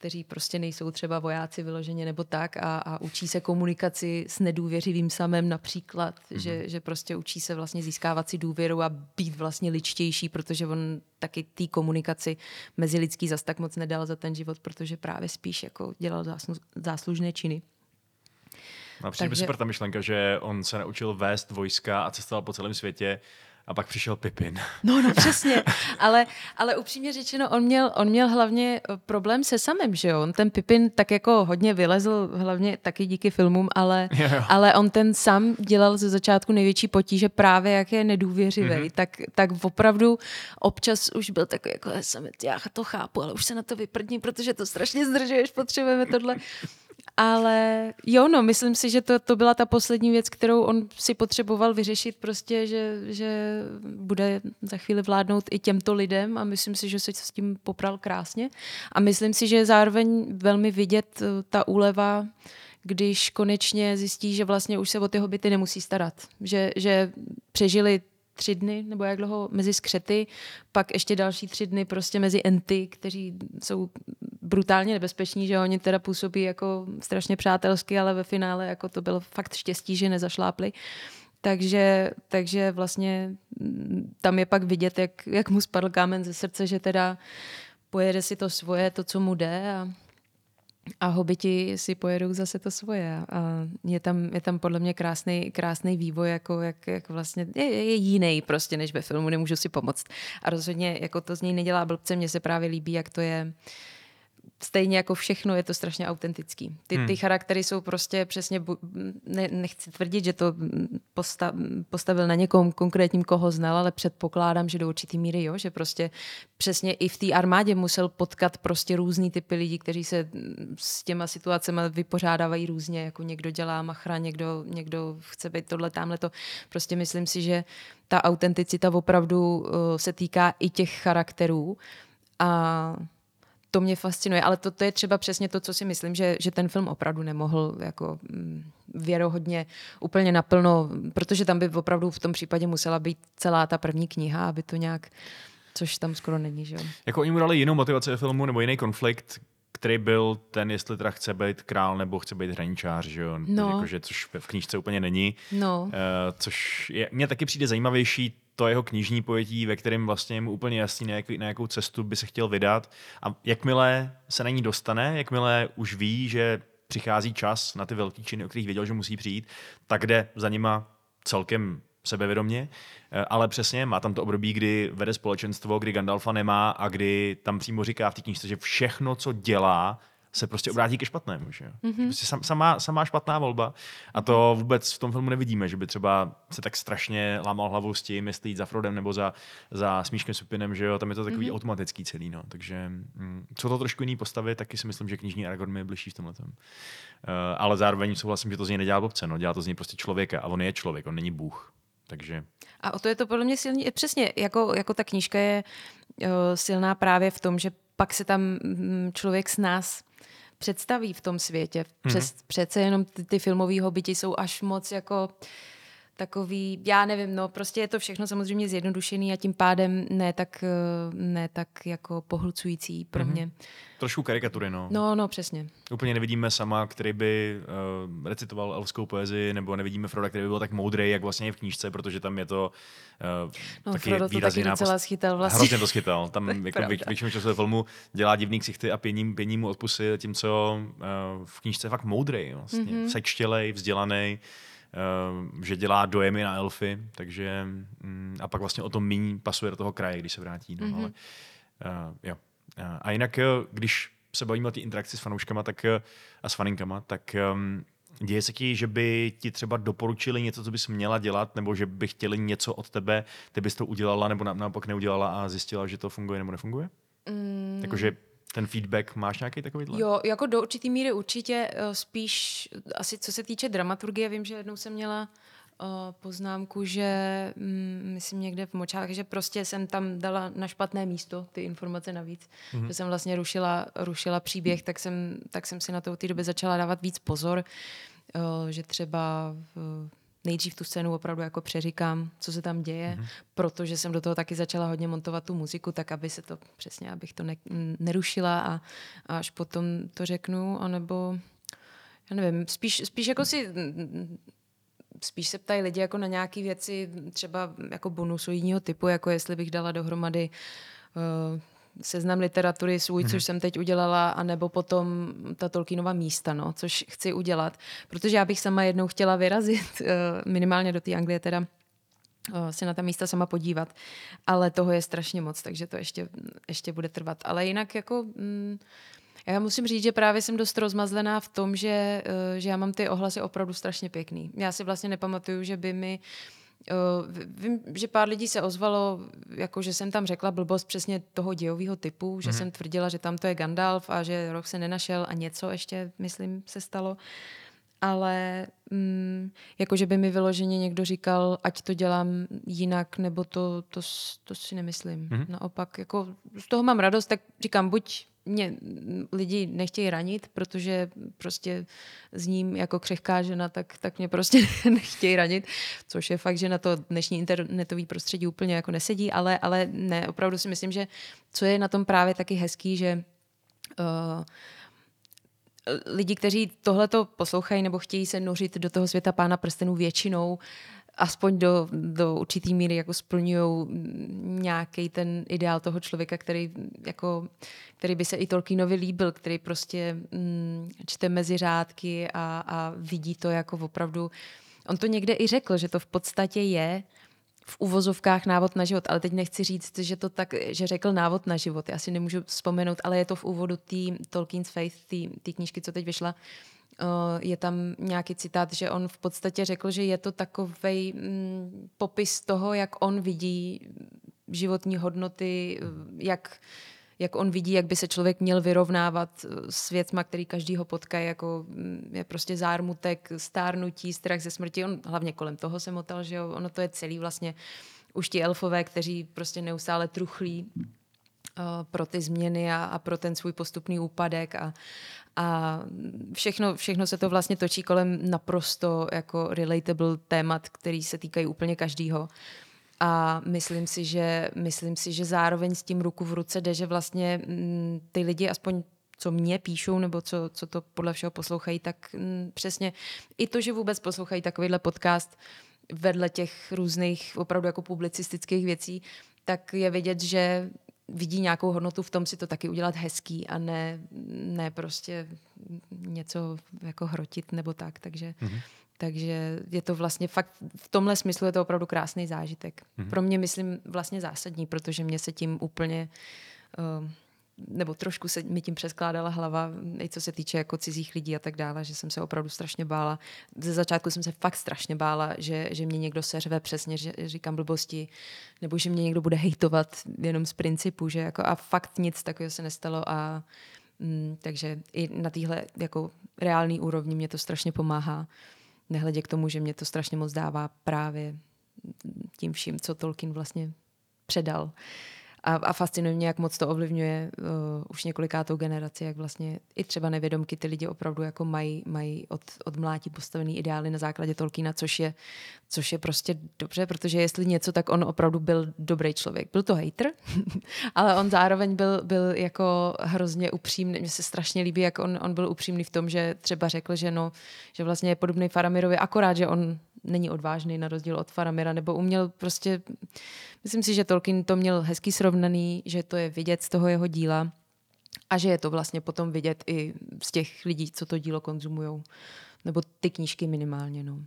kteří prostě nejsou třeba vojáci vyloženě nebo tak a, a učí se komunikaci s nedůvěřivým samem například, mm-hmm. že, že prostě učí se vlastně získávat si důvěru a být vlastně ličtější, protože on taky té komunikaci mezi lidský zas tak moc nedal za ten život, protože právě spíš jako dělal záslu, záslužné činy. No, přijde Takže... super ta myšlenka, že on se naučil vést vojska a cestoval po celém světě a pak přišel Pipin. No, no přesně, ale, ale upřímně řečeno, on měl, on měl hlavně eh, problém se samým, že jo? On ten Pipin tak jako hodně vylezl, hlavně taky díky filmům, ale, jo, jo. ale on ten sám dělal ze začátku největší potíže právě, jak je nedůvěřivý, mm-hmm. tak, tak opravdu občas už byl takový jako já to chápu, ale už se na to vyprdní, protože to strašně zdržuješ, potřebujeme tohle. Ale jo, no, myslím si, že to, to byla ta poslední věc, kterou on si potřeboval vyřešit prostě, že, že bude za chvíli vládnout i těmto lidem a myslím si, že se s tím popral krásně. A myslím si, že zároveň velmi vidět eh, ta úleva, když konečně zjistí, že vlastně už se o ty hobity nemusí starat. Že, že přežili tři dny, nebo jak dlouho, mezi skřety, pak ještě další tři dny prostě mezi enty, kteří jsou brutálně nebezpeční, že oni teda působí jako strašně přátelsky, ale ve finále jako to bylo fakt štěstí, že nezašlápli. Takže, takže vlastně tam je pak vidět, jak, jak mu spadl kámen ze srdce, že teda pojede si to svoje, to, co mu jde a, a hobiti si pojedou zase to svoje. A je tam, je tam podle mě krásný, krásný vývoj, jako jak, jak vlastně je, je, jiný prostě než ve filmu, nemůžu si pomoct. A rozhodně jako to z něj nedělá blbce, mně se právě líbí, jak to je uh, stejně jako všechno je to strašně autentický. Ty, hmm. ty charaktery jsou prostě přesně, ne, nechci tvrdit, že to posta, postavil na někom konkrétním, koho znal, ale předpokládám, že do určitý míry jo, že prostě přesně i v té armádě musel potkat prostě různý typy lidí, kteří se s těma situacemi vypořádávají různě, jako někdo dělá machra, někdo, někdo chce být tohle, tamhle to. Prostě myslím si, že ta autenticita opravdu uh, se týká i těch charakterů a to mě fascinuje, ale to, to je třeba přesně to, co si myslím, že, že ten film opravdu nemohl jako mm, věrohodně úplně naplno, protože tam by opravdu v tom případě musela být celá ta první kniha, aby to nějak, což tam skoro není, že jo. Jako oni mu dali jinou motivaci filmu nebo jiný konflikt, který byl ten, jestli teda chce být král nebo chce být hraničář, že jo? No. Jakože, což v knížce úplně není. No. Uh, což je, mně taky přijde zajímavější to jeho knižní pojetí, ve kterém vlastně je mu úplně jasný, na, jak, na jakou cestu by se chtěl vydat. A jakmile se na ní dostane, jakmile už ví, že přichází čas na ty velké činy, o kterých věděl, že musí přijít, tak jde za nima celkem sebevědomě, eh, ale přesně má tam to období, kdy vede společenstvo, kdy Gandalfa nemá a kdy tam přímo říká v té knižce, že všechno, co dělá, se prostě obrátí ke špatnému. Že? Mm-hmm. Prostě sam, samá, samá špatná volba a to vůbec v tom filmu nevidíme, že by třeba se tak strašně lámal hlavu s tím, jestli jít za Frodem nebo za, za Smíškem Supinem, že jo, tam je to takový mm-hmm. automatický celý, no. takže mm, jsou to trošku jiný postavy, taky si myslím, že knižní Aragorn mi je bližší v tomhle. Uh, ale zároveň souhlasím, že to z něj nedělá blbce, no. dělá to z něj prostě člověka a on je člověk, on není bůh. Takže... A o to je to podle mě silný. Přesně, jako, jako ta knížka je uh, silná právě v tom, že pak se tam mm, člověk s nás představí v tom světě. Přes, mm-hmm. Přece jenom ty, ty filmové hobiti jsou až moc jako takový, já nevím, no prostě je to všechno samozřejmě zjednodušený a tím pádem ne tak, eh, ne tak jako pohlcující pro mm-hmm. mě. Trošku karikatury, no. No, no, přesně. Úplně nevidíme sama, který by uh, recitoval elfskou poezii, nebo nevidíme Froda, který by byl tak moudrý, jak vlastně je v knížce, protože tam je to uh, no, taky Frodo to taky docela schytal vlastně. Hrozně to schytal. Tam jako vě, většinou času filmu dělá divný ksichty a pění, pění mu odpusy, tím, co uh, v knížce je fakt moudrý, vlastně. Mm-hmm. Sečtělej, vzdělaný. Uh, že dělá dojemy na elfy, takže um, a pak vlastně o tom míň pasuje do toho kraje, když se vrátí. No, mm-hmm. ale, uh, jo. A jinak, eh, když se bavíme o té interakci s fanouškama tak, eh, a s faninkama, tak um, děje se ti, že by ti třeba doporučili něco, co bys měla dělat, nebo že by chtěli něco od tebe, ty bys to udělala, nebo naopak neudělala a zjistila, že to funguje nebo nefunguje? Mm. Jakože ten feedback máš nějaký takový Jo, jako do určitý míry určitě eh, spíš, asi co se týče dramaturgie, vím, že jednou jsem měla poznámku, že mm, myslím někde v močách, že prostě jsem tam dala na špatné místo ty informace navíc. Mm-hmm. Že jsem vlastně rušila, rušila příběh, tak jsem, tak jsem si na to v té době začala dávat víc pozor, že třeba nejdřív tu scénu opravdu jako přeříkám, co se tam děje, mm-hmm. protože jsem do toho taky začala hodně montovat tu muziku, tak aby se to přesně, abych to ne, nerušila a, a až potom to řeknu, anebo já nevím, spíš, spíš jako si spíš se ptají lidi jako na nějaké věci, třeba jako bonusoidního typu, jako jestli bych dala dohromady uh, seznam literatury svůj, mm-hmm. což jsem teď udělala, anebo potom ta Tolkienova místa, no, což chci udělat, protože já bych sama jednou chtěla vyrazit, uh, minimálně do té Anglie teda, uh, se na ta místa sama podívat, ale toho je strašně moc, takže to ještě, ještě bude trvat. Ale jinak jako... Mm, já musím říct, že právě jsem dost rozmazlená v tom, že, eh, že já mám ty ohlasy opravdu strašně pěkný. Já si vlastně nepamatuju, že by mi Uh, vím, že pár lidí se ozvalo, jako že jsem tam řekla blbost přesně toho dějového typu, mm-hmm. že mhm. jsem tvrdila, že tam to je Gandalf a že rok se nenašel a něco ještě, myslím, se stalo. Ale mm, jako, že by mi vyloženě někdo říkal, ať to dělám jinak, nebo to, to, to si nemyslím. Mm-hmm. Naopak, jako z toho mám radost, tak říkám, buď mě lidi nechtějí ranit, protože prostě s ním jako křehká žena, tak, tak mě prostě nechtějí ranit, což je fakt, že na to dnešní internetový prostředí úplně jako nesedí, ale, ale ne, opravdu si myslím, že co je na tom právě taky hezký, že uh, lidi, kteří tohleto poslouchají nebo chtějí se nořit do toho světa pána prstenů většinou, uh, aspoň do, do určitý míry jako splňují nějaký ten ideál toho člověka, který, jako, který by se i Tolkienovi líbil, který prostě mm, čte mezi řádky a, a vidí to jako opravdu. On to někde i řekl, že to v podstatě je v uvozovkách návod na život, ale teď nechci říct, že to tak, že řekl návod na život, já si nemůžu vzpomenout, ale je to v úvodu té Tolkien's Faith, té knížky, co teď vyšla, je tam nějaký citát, že on v podstatě řekl, že je to takový mm, popis toho, jak on vidí životní hodnoty, eh, jak, jak on vidí, jak by se člověk měl vyrovnávat eh, s věcma, který každýho potká, jako mm, je prostě zármutek, stárnutí, strach ze smrti. On hlavně kolem toho se motal, že jo, ono to je celý vlastně už ti elfové, kteří prostě neustále truchlí pro ty změny a, a pro ten svůj postupný úpadek a, a všechno, všechno se to vlastně točí kolem naprosto jako relatable témat, který se týkají úplně každýho. A myslím si, že, myslím si, že zároveň s tím ruku v ruce jde, že vlastně mm, ty lidi aspoň co mě píšou nebo co, co to podle všeho poslouchají, tak m, mm, přesně i to, že vůbec poslouchají takovýhle podcast vedle těch různých opravdu jako publicistických věcí, tak je vidět, že vidí nějakou hodnotu v tom si to taky udělat hezký a ne, ne prostě něco jako hrotit nebo tak. Takže, mm-hmm. takže je to vlastně fakt, v tomhle smyslu je to opravdu krásný zážitek. Mm-hmm. Pro mě myslím vlastně zásadní, protože mě se tím úplně uh, nebo trošku se mi tím přeskládala hlava, i co se týče jako cizích lidí a tak dále, že jsem se opravdu strašně bála. Ze začátku jsem se fakt strašně bála, že, že mě někdo seřve přesně, že říkám blbosti, nebo že mě někdo bude hejtovat jenom z principu, že jako a fakt nic takového se nestalo a mm, takže i na téhle jako reální úrovni mě to strašně pomáhá. Nehledě k tomu, že mě to strašně moc dává právě tím vším, co Tolkien vlastně předal. A, a fascinuje mě, jak moc to ovlivňuje uh, už několikátou generaci, jak vlastně i třeba nevědomky ty lidi opravdu jako mají, mají od, od mlátí postavený ideály na základě Tolkiena, což je, což je prostě dobře, protože jestli něco, tak on opravdu byl dobrý člověk. Byl to hater, ale on zároveň byl, byl jako hrozně upřímný. Mně se strašně líbí, jak on, on byl upřímný v tom, že třeba řekl, že, no, že vlastně je podobný Faramirovi, akorát, že on není odvážný na rozdíl od Faramira, nebo uměl prostě, myslím si, že Tolkien to měl hezký srovnaný, že to je vidět z toho jeho díla a že je to vlastně potom vidět i z těch lidí, co to dílo konzumují. Nebo ty knížky minimálně, no.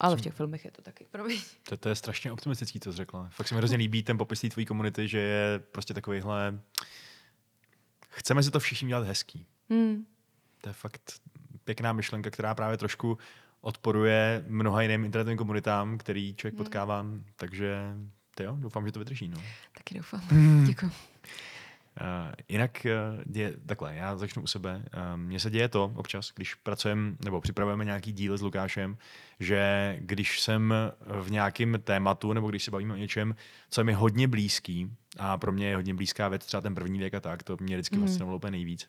Ale v těch filmech je to taky. To, to je strašně optimistický, co jsi řekla. Fakt se mi hrozně líbí ten popis tvojí komunity, že je prostě takovýhle... Chceme si to všichni dělat hezký. Hmm. To je fakt pěkná myšlenka, která právě trošku odporuje mnoha jiným internetovým komunitám, který člověk hmm. potkává, takže to jo, doufám, že to vydrží. No. Taky doufám. Hmm. Děkuji. Uh, jinak uh, je takhle, já začnu u sebe. Uh, mně se děje to občas, když pracujeme nebo připravujeme nějaký díl s Lukášem, že když jsem v nějakém tématu nebo když se bavíme o něčem, co je mi hodně blízký a pro mě je hodně blízká věc, třeba ten první věk a tak, to mě vždycky mm. fascinovalo úplně nejvíc,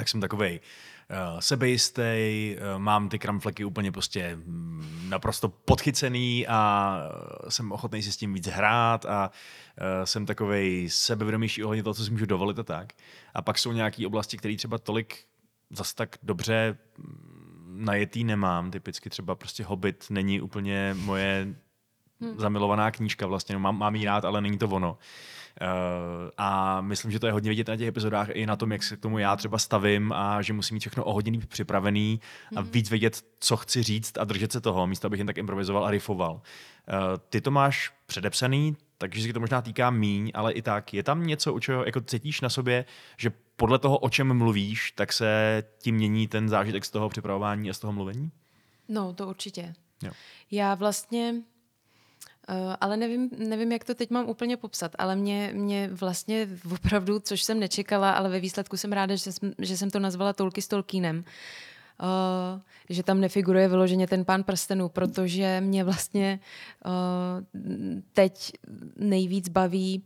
tak jsem takovej uh, sebejistý, uh, mám ty kramfleky úplně prostě mm, naprosto podchycený a uh, jsem ochotný si s tím víc hrát a uh, jsem takovej sebevědomější ohledně toho, co si můžu dovolit a tak. A pak jsou nějaké oblasti, které třeba tolik zas tak dobře mm, najetý nemám. Typicky třeba prostě Hobbit není úplně moje hmm. zamilovaná knížka vlastně. No, mám, mám ji rád, ale není to ono. Uh, a myslím, že to je hodně vidět na těch epizodách i na tom, jak se k tomu já třeba stavím a že musím mít všechno o hodně připravený a mm-hmm. víc vědět, co chci říct a držet se toho, místo abych jen tak improvizoval a riffoval. Uh, ty to máš předepsaný, takže se to možná týká míň, ale i tak. Je tam něco, u čeho jako cítíš na sobě, že podle toho, o čem mluvíš, tak se tím mění ten zážitek z toho připravování a z toho mluvení? No, to určitě. Jo. Já vlastně ale nevím, nevím, jak to teď mám úplně popsat, ale mě, mě vlastně opravdu, což jsem nečekala, ale ve výsledku jsem ráda, že jsem, že jsem to nazvala Tolky s Tolkienem. Uh, že tam nefiguruje vyloženě ten pán prstenů, protože mě vlastně uh, teď nejvíc baví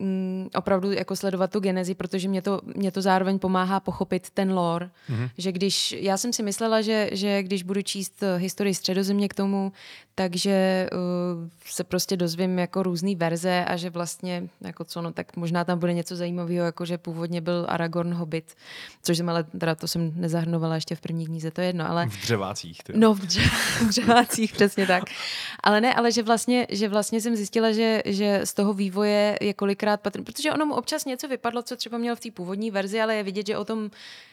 mm, opravdu jako sledovat tu genezi, protože mě to, mě to zároveň pomáhá pochopit ten lore. Mm-hmm. Že když, já jsem si myslela, že, že když budu číst historii středozemě k tomu, takže uh, se prostě dozvím jako různé verze a že vlastně, jako co, no tak možná tam bude něco zajímavého, jako že původně byl Aragorn Hobbit, což jsem ale, teda to jsem nezahrnovala ještě v první knize, to je jedno, ale... V dřevácích. Ty. No, v, dře- v dřevácích, přesně tak. Ale ne, ale že vlastně, že vlastně jsem zjistila, že, že z toho vývoje je kolikrát patrný, protože ono mu občas něco vypadlo, co třeba měl v té původní verzi, ale je vidět, že o tom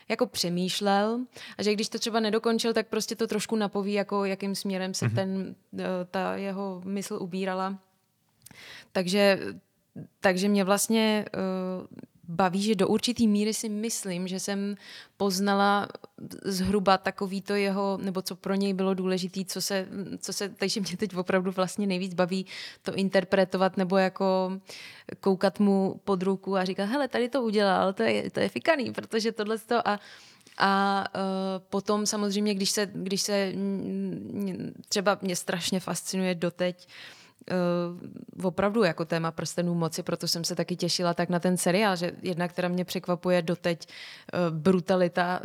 jako přemýšlel a že když to třeba nedokončil, tak prostě to trošku napoví, jako jakým směrem se mm-hmm. ten, eh, ta jeho mysl ubírala. Takže, takže mě vlastně uh, baví, že do určitý míry si myslím, že jsem poznala zhruba takový to jeho, nebo co pro něj bylo důležité, co se, co se, takže mě teď opravdu vlastně nejvíc baví to interpretovat nebo jako koukat mu pod ruku a říkat, hele, tady to udělal, to je, to je fikaný, protože tohle to a a uh, potom samozřejmě, když se, když se třeba mě strašně fascinuje doteď uh, opravdu jako téma prstenů moci, proto jsem se taky těšila tak na ten seriál, že jedna, která mě překvapuje doteď uh, brutalita,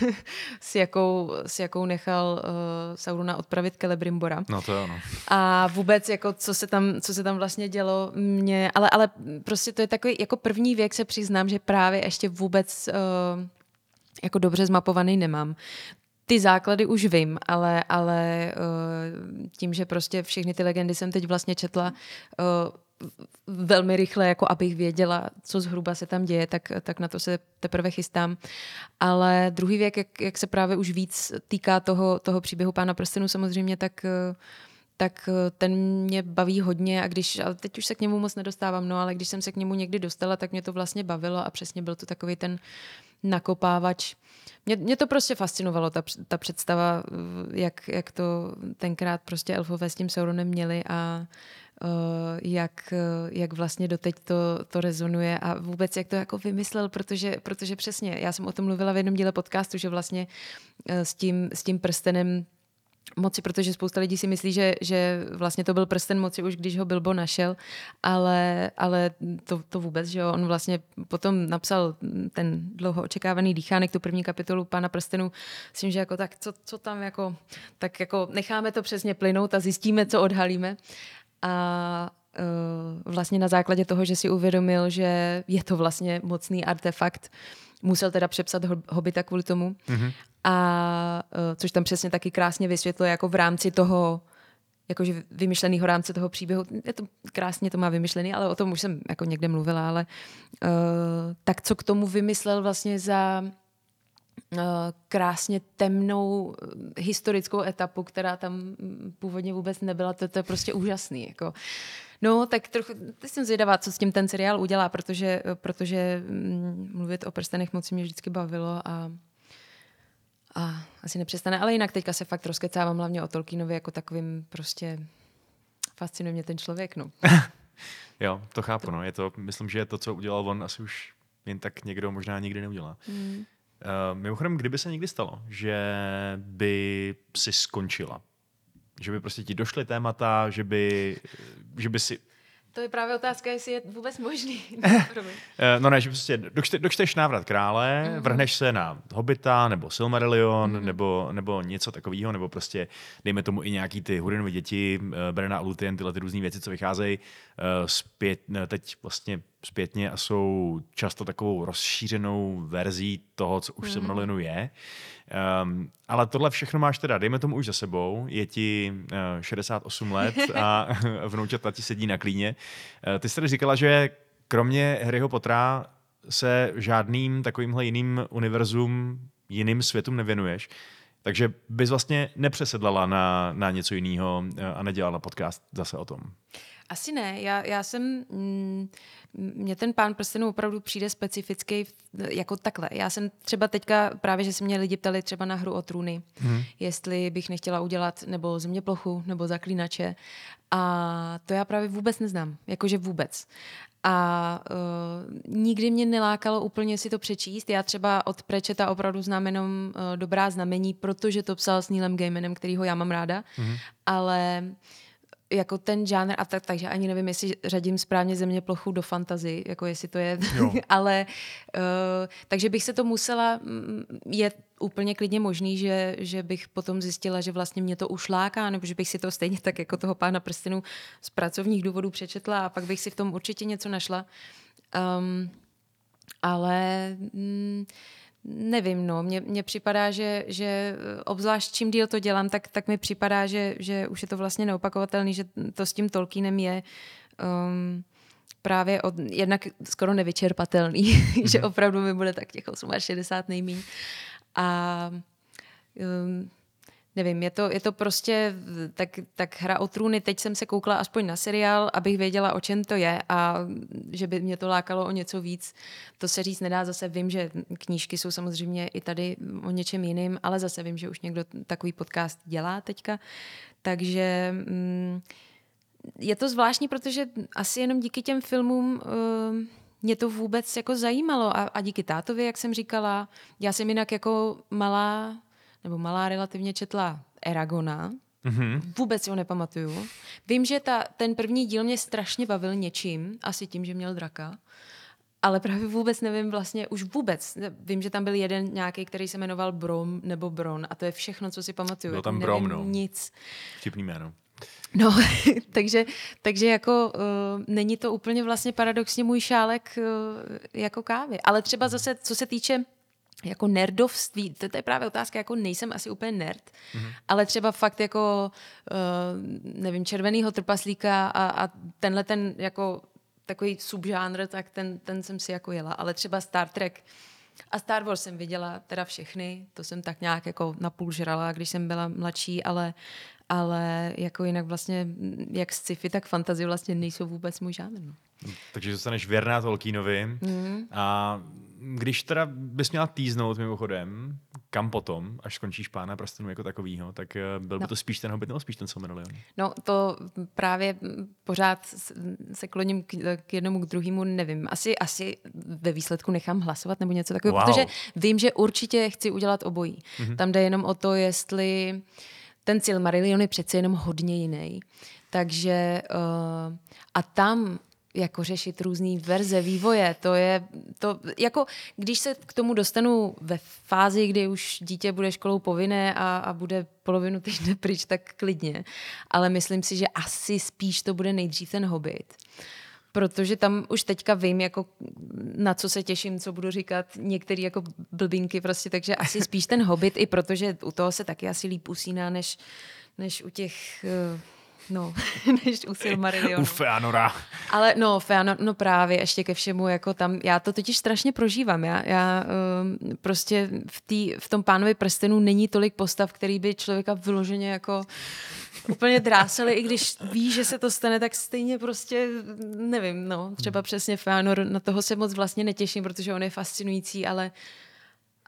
s, jakou, s jakou nechal uh, Saurona odpravit Celebrimbora. No to je ono. A vůbec jako co se tam, co se tam vlastně dělo mě, ale, ale prostě to je takový, jako první věk se přiznám, že právě ještě vůbec uh, jako dobře zmapovaný nemám ty základy už vím, ale, ale uh, tím, že prostě všechny ty legendy jsem teď vlastně četla uh, velmi rychle, jako abych věděla, co zhruba se tam děje, tak, tak na to se teprve chystám. Ale druhý věk, jak, jak se právě už víc týká toho, toho příběhu Pána prstenů samozřejmě, tak uh, tak eh, ten mě baví hodně a když, ale teď už se k němu moc nedostávám, no ale když jsem se k němu někdy dostala, tak mě to vlastně bavilo a přesně byl to takový ten nakopávač. Mě, mě to prostě fascinovalo, ta, ta představa, jak, jak to tenkrát prostě elfové s tím Sauronem měli a uh, jak, jak vlastně doteď to, to rezonuje a vůbec jak to jako vymyslel, protože, protože přesně, já jsem o tom mluvila v jednom díle podcastu, že vlastně uh, s tím, s tím prstenem moci, protože spousta lidí si myslí, že, že vlastně to byl prsten moci už, když ho Bilbo našel, ale, ale to, to vůbec, že jo, on vlastně potom napsal ten dlouho očekávaný dýchánek, tu první kapitolu Pána prstenů, myslím, že jako tak, co, co tam jako, tak jako necháme to přesně plynout a zjistíme, co odhalíme. A uh, vlastně na základě toho, že si uvědomil, že je to vlastně mocný artefakt, musel teda přepsat Hobita kvůli tomu. Mm-hmm a e, což tam přesně taky krásně vysvětluje jako v rámci toho jakože vymyšleného rámce toho příběhu. Je to krásně to má vymyšlený, ale o tom už jsem jako někde mluvila, ale uh, tak co k tomu vymyslel vlastně za uh, krásně temnou historickou etapu, která tam původně vůbec nebyla, to, to je prostě úžasný. Jako. No, tak trochu, jsem zvědavá, co s tím ten seriál udělá, protože, protože mm, mluvit o prstenech moc mě vždycky bavilo a a asi nepřestane, ale jinak teďka se fakt rozkecávám hlavně o Tolkienovi jako takovým prostě fascinuje mě ten člověk, no. jo, to chápu, no. Je to, myslím, že je to, co udělal on, asi už jen tak někdo možná nikdy neudělá. Mm. Uh, mimochodem, kdyby se někdy stalo, že by si skončila, že by prostě ti došly témata, že by, že by si to je právě otázka, jestli je vůbec možný. Eh, no ne, že prostě dočte, dočteš návrat krále, mm-hmm. vrhneš se na Hobita, nebo Silmarillion, mm-hmm. nebo, nebo něco takového, nebo prostě dejme tomu i nějaký ty Hurinovy děti, uh, Brena a Lutien, tyhle ty různé věci, co vycházejí uh, zpět, teď vlastně zpětně a jsou často takovou rozšířenou verzí toho, co už mm-hmm. Silmarillionů je. Um, ale tohle všechno máš teda, dejme tomu už za sebou, je ti uh, 68 let a vnoučata ti sedí na klíně. Uh, ty jsi tady říkala, že kromě Harryho Pottera se žádným takovýmhle jiným univerzum, jiným světům nevěnuješ. Takže bys vlastně nepřesedlala na, na něco jiného a nedělala podcast zase o tom. Asi ne. Já, já jsem... Mm, mně ten pán prstenů opravdu přijde specifický jako takhle. Já jsem třeba teďka, právě, že se mě lidi ptali třeba na hru o trůny, hmm. jestli bych nechtěla udělat nebo zeměplochu, nebo zaklínače. A to já právě vůbec neznám. Jakože vůbec. A uh, nikdy mě nelákalo úplně si to přečíst. Já třeba od Prečeta opravdu znám jenom uh, dobrá znamení, protože to psal s Neilem Gaimanem, kterýho já mám ráda. Hmm. Ale uh, jako ten žánr a tak, takže ani nevím, jestli řadím správně země plochu do fantazy, jako jestli to je, ale uh, takže bych se to musela, mm, je úplně klidně možný, že, že bych potom zjistila, že vlastně mě to už láká, nebo že bych si to stejně tak jako toho pána prstenů z pracovních důvodů přečetla a pak bych si v tom určitě něco našla. Um, ale mm, Nevím, no. Mně, mně připadá, že, že obzvlášť čím díl to dělám, tak, tak mi připadá, že, že už je to vlastně neopakovatelný, že to s tím Tolkienem je um, právě od, jednak skoro nevyčerpatelný, mm-hmm. že opravdu mi bude tak těch 60 nejmíň. A um, nevím, je to, je to prostě tak, tak hra o trůny, teď jsem se koukla aspoň na seriál, abych věděla, o čem to je a že by mě to lákalo o něco víc. To se říct nedá, zase vím, že knížky jsou samozřejmě i tady o něčem jiným, ale zase vím, že už někdo takový podcast dělá teďka, takže mm, je to zvláštní, protože asi jenom díky těm filmům uh, mě to vůbec jako zajímalo. A, a díky tátovi, jak jsem říkala, já jsem jinak jako malá nebo malá relativně četla Eragona. Mm-hmm. Vůbec si ho nepamatuju. Vím, že ta, ten první díl mě strašně bavil něčím, asi tím, že měl draka. Ale právě vůbec nevím vlastně, už vůbec. Vím, že tam byl jeden nějaký, který se jmenoval Brom nebo Bron a to je všechno, co si pamatuju. Byl tam Brom, no. Nic. Vtipný jméno. No, takže, takže jako uh, není to úplně vlastně paradoxně můj šálek uh, jako kávy. Ale třeba zase, co se týče jako nerdovství, to, to je právě otázka, jako nejsem asi úplně nerd, mm-hmm. ale třeba fakt jako, uh, nevím, červenýho trpaslíka a, a tenhle ten jako takový subžánr, tak ten, ten jsem si jako jela, ale třeba Star Trek, A Star Wars jsem viděla teda všechny, to jsem tak nějak jako napůl žrala, když jsem byla mladší, ale, ale jako jinak vlastně, jak sci-fi, tak fantasy vlastně nejsou vůbec můj žánr. No. Takže zůstaneš věrná Tolkienovi. Mm. A když teda bys měla týznout mimochodem, kam potom, až skončíš Pána prstenů jako takovýho, tak eh, byl by no. to spíš ten Hobbit nebo spíš ten Silmarillion? No to právě pořád se kloním k, k jednomu, k druhému, nevím. Asi, asi ve výsledku nechám hlasovat nebo něco takového, wow. protože vím, že určitě chci udělat obojí. Mm-hmm. Tam jde jenom o to, jestli ten Silmarillion je přece jenom hodně jiný. Takže uh, a tam jako řešit různé verze vývoje. To je, to, jako, když se k tomu dostanu ve fázi, kdy už dítě bude školou povinné a, a bude polovinu týdne pryč, tak klidně. Ale myslím si, že asi spíš to bude nejdřív ten hobit. Protože tam už teďka vím, jako na co se těším, co budu říkat, některé jako blbinky prostě, takže asi spíš ten hobit, i protože u toho se taky asi líp usíná, než, než u těch uh, No, než u Silmarillionu. U Feanora. Ale no, Feanor, no právě, ještě ke všemu, jako tam, já to totiž strašně prožívám. Já, já um, prostě v, tý, v tom pánovi prstenu není tolik postav, který by člověka vyloženě jako úplně drásili, i když ví, že se to stane, tak stejně prostě, nevím, no, třeba přesně Feanor, na toho se moc vlastně netěším, protože on je fascinující, ale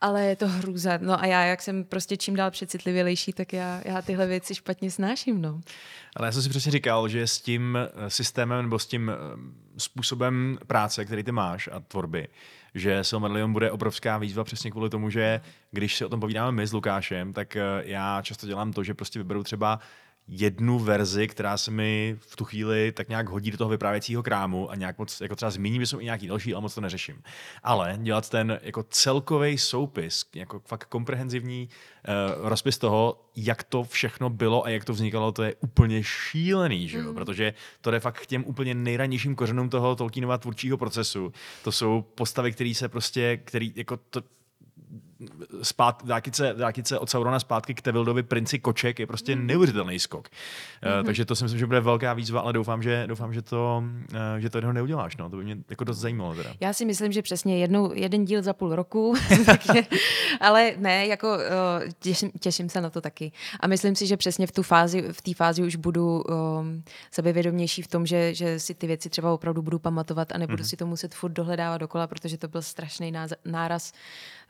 ale je to hrůza. No a já, jak jsem prostě čím dál přecitlivělejší, tak já, já tyhle věci špatně snáším, no. Ale já jsem si přesně říkal, že s tím eh, systémem nebo s tím eh, způsobem práce, který ty máš a tvorby, že Silmarillion bude obrovská výzva přesně kvůli tomu, že když se o tom povídáme my s Lukášem, tak eh, já často dělám to, že prostě vyberu třeba jednu verzi, která se mi v tu chvíli tak nějak hodí do toho vyprávěcího krámu a nějak moc, jako třeba zmíním, že jsou i nějaký další, ale moc to neřeším. Ale dělat ten jako celkový soupis, jako fakt komprehenzivní uh, rozpis toho, jak to všechno bylo a jak to vznikalo, to je úplně šílený, že jo? Mm. protože to jde fakt k těm úplně nejranějším kořenům toho Tolkienova tvůrčího procesu. To jsou postavy, které se prostě, který, jako to, spát, vrátit, se, vrátit se od Saurona zpátky k Tevildovi princi koček je prostě mm. neuvěřitelný skok. Mm-hmm. Uh, takže to si myslím, že bude velká výzva, ale doufám, že, doufám, že to, uh, že to jednoho neuděláš. No. To by mě jako dost zajímalo. Teda. Já si myslím, že přesně jednou, jeden díl za půl roku, takže, ale ne, jako uh, těším, těším, se na to taky. A myslím si, že přesně v tu fázi, v té fázi už budu um, sebevědomější v tom, že, že si ty věci třeba opravdu budu pamatovat a nebudu mm-hmm. si to muset furt dohledávat dokola, protože to byl strašný náraz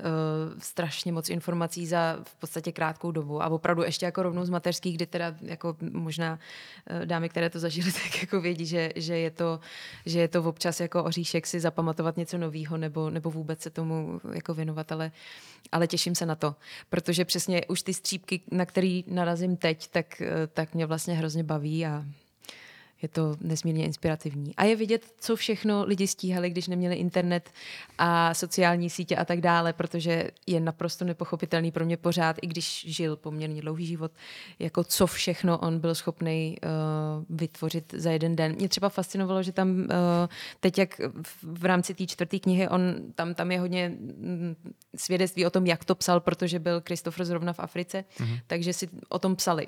uh, strašně moc informací za v podstatě krátkou dobu. A opravdu ještě jako rovnou z mateřských, kdy teda jako možná uh, dámy, které to zažily, tak jako vědí, že, že, je to, že je to občas jako oříšek si zapamatovat něco nového nebo, nebo vůbec se tomu jako věnovat, ale, ale těším se na to, protože přesně už ty střípky, na který narazím teď, tak, uh, tak mě vlastně hrozně baví a je to nesmírně inspirativní. A je vidět, co všechno lidi stíhali, když neměli internet a sociální sítě a tak dále, protože je naprosto nepochopitelný pro mě pořád, i když žil poměrně dlouhý život, jako co všechno on byl schopný uh, vytvořit za jeden den. Mě třeba fascinovalo, že tam uh, teď, jak v rámci té čtvrté knihy, on tam, tam je hodně mm, svědectví o tom, jak to psal, protože byl Christopher zrovna v Africe, mm-hmm. takže si o tom psali.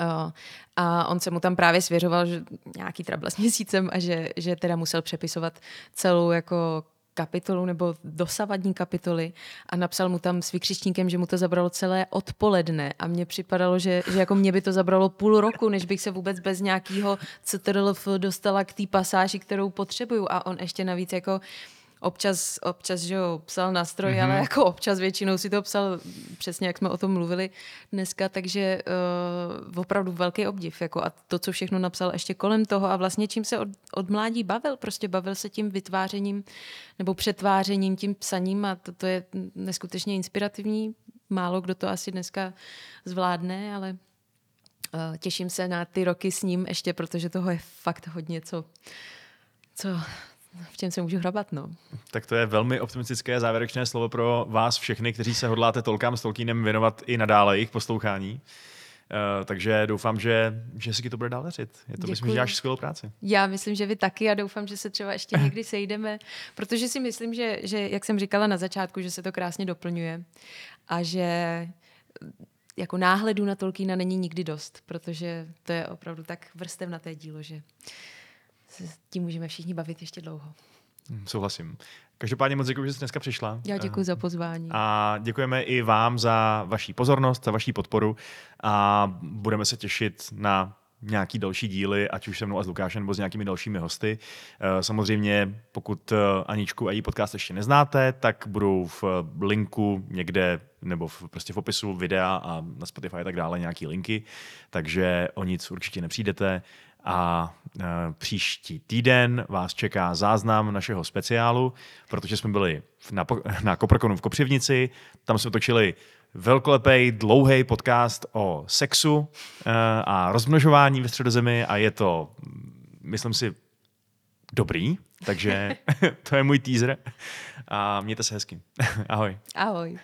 Uh, a on se mu tam právě svěřoval, že nějaký trable s měsícem a že, že teda musel přepisovat celou jako kapitolu nebo dosavadní kapitoly a napsal mu tam s vykřičníkem, že mu to zabralo celé odpoledne. A mně připadalo, že, že jako mě by to zabralo půl roku, než bych se vůbec bez nějakého CTRLF dostala k té pasáži, kterou potřebuju. A on ještě navíc jako uh, občas, občas že jo, psal na stroj, mm-hmm. ale jako občas většinou si to psal přesně, jak jsme o tom mluvili dneska, takže uh, opravdu velký obdiv. Jako a to, co všechno napsal ještě kolem toho a vlastně čím se od, od mládí bavil, prostě bavil se tím vytvářením nebo přetvářením, tím psaním a to, to je neskutečně inspirativní. Málo kdo to asi dneska zvládne, ale uh, těším se na ty roky s ním ještě, protože toho je fakt hodně, co, co, v čem se můžu hrabat, no. Tak to je velmi optimistické závěrečné slovo pro vás všechny, kteří se hodláte tolkám s Tolkienem věnovat i nadále jejich poslouchání. Uh, takže doufám, že, že si to bude dál dařit. Je to, Děkuji. myslím, že děláš skvělou práci. Já myslím, že vy taky a doufám, že se třeba ještě někdy sejdeme, protože si myslím, že, že, jak jsem říkala na začátku, že se to krásně doplňuje a že jako náhledu na Tolkiena není nikdy dost, protože to je opravdu tak vrstevnaté dílo, že se tím můžeme všichni bavit ještě dlouho. Hm, souhlasím. Každopádně moc děkuji, že jsi dneska přišla. Já děkuji za pozvání. A děkujeme i vám za vaši pozornost, za vaši podporu a budeme se těšit na nějaký další díly, ať už se mnou a s Lukášem nebo s nějakými dalšími hosty. Eh, samozřejmě, pokud eh, Aničku a její podcast ještě neznáte, tak budou v linku někde nebo v, prostě v popisu videa a na Spotify a tak dále nějaký linky, takže o nic určitě nepřijdete. A e, příští týden vás čeká záznam našeho speciálu, protože jsme byli na, na Koprkonu v Kopřivnici, tam jsme točili velkolepý, dlouhý podcast o sexu e, a rozmnožování ve středozemi a je to, myslím si, dobrý, takže to je můj teaser a mějte se hezky. Ahoj. Ahoj.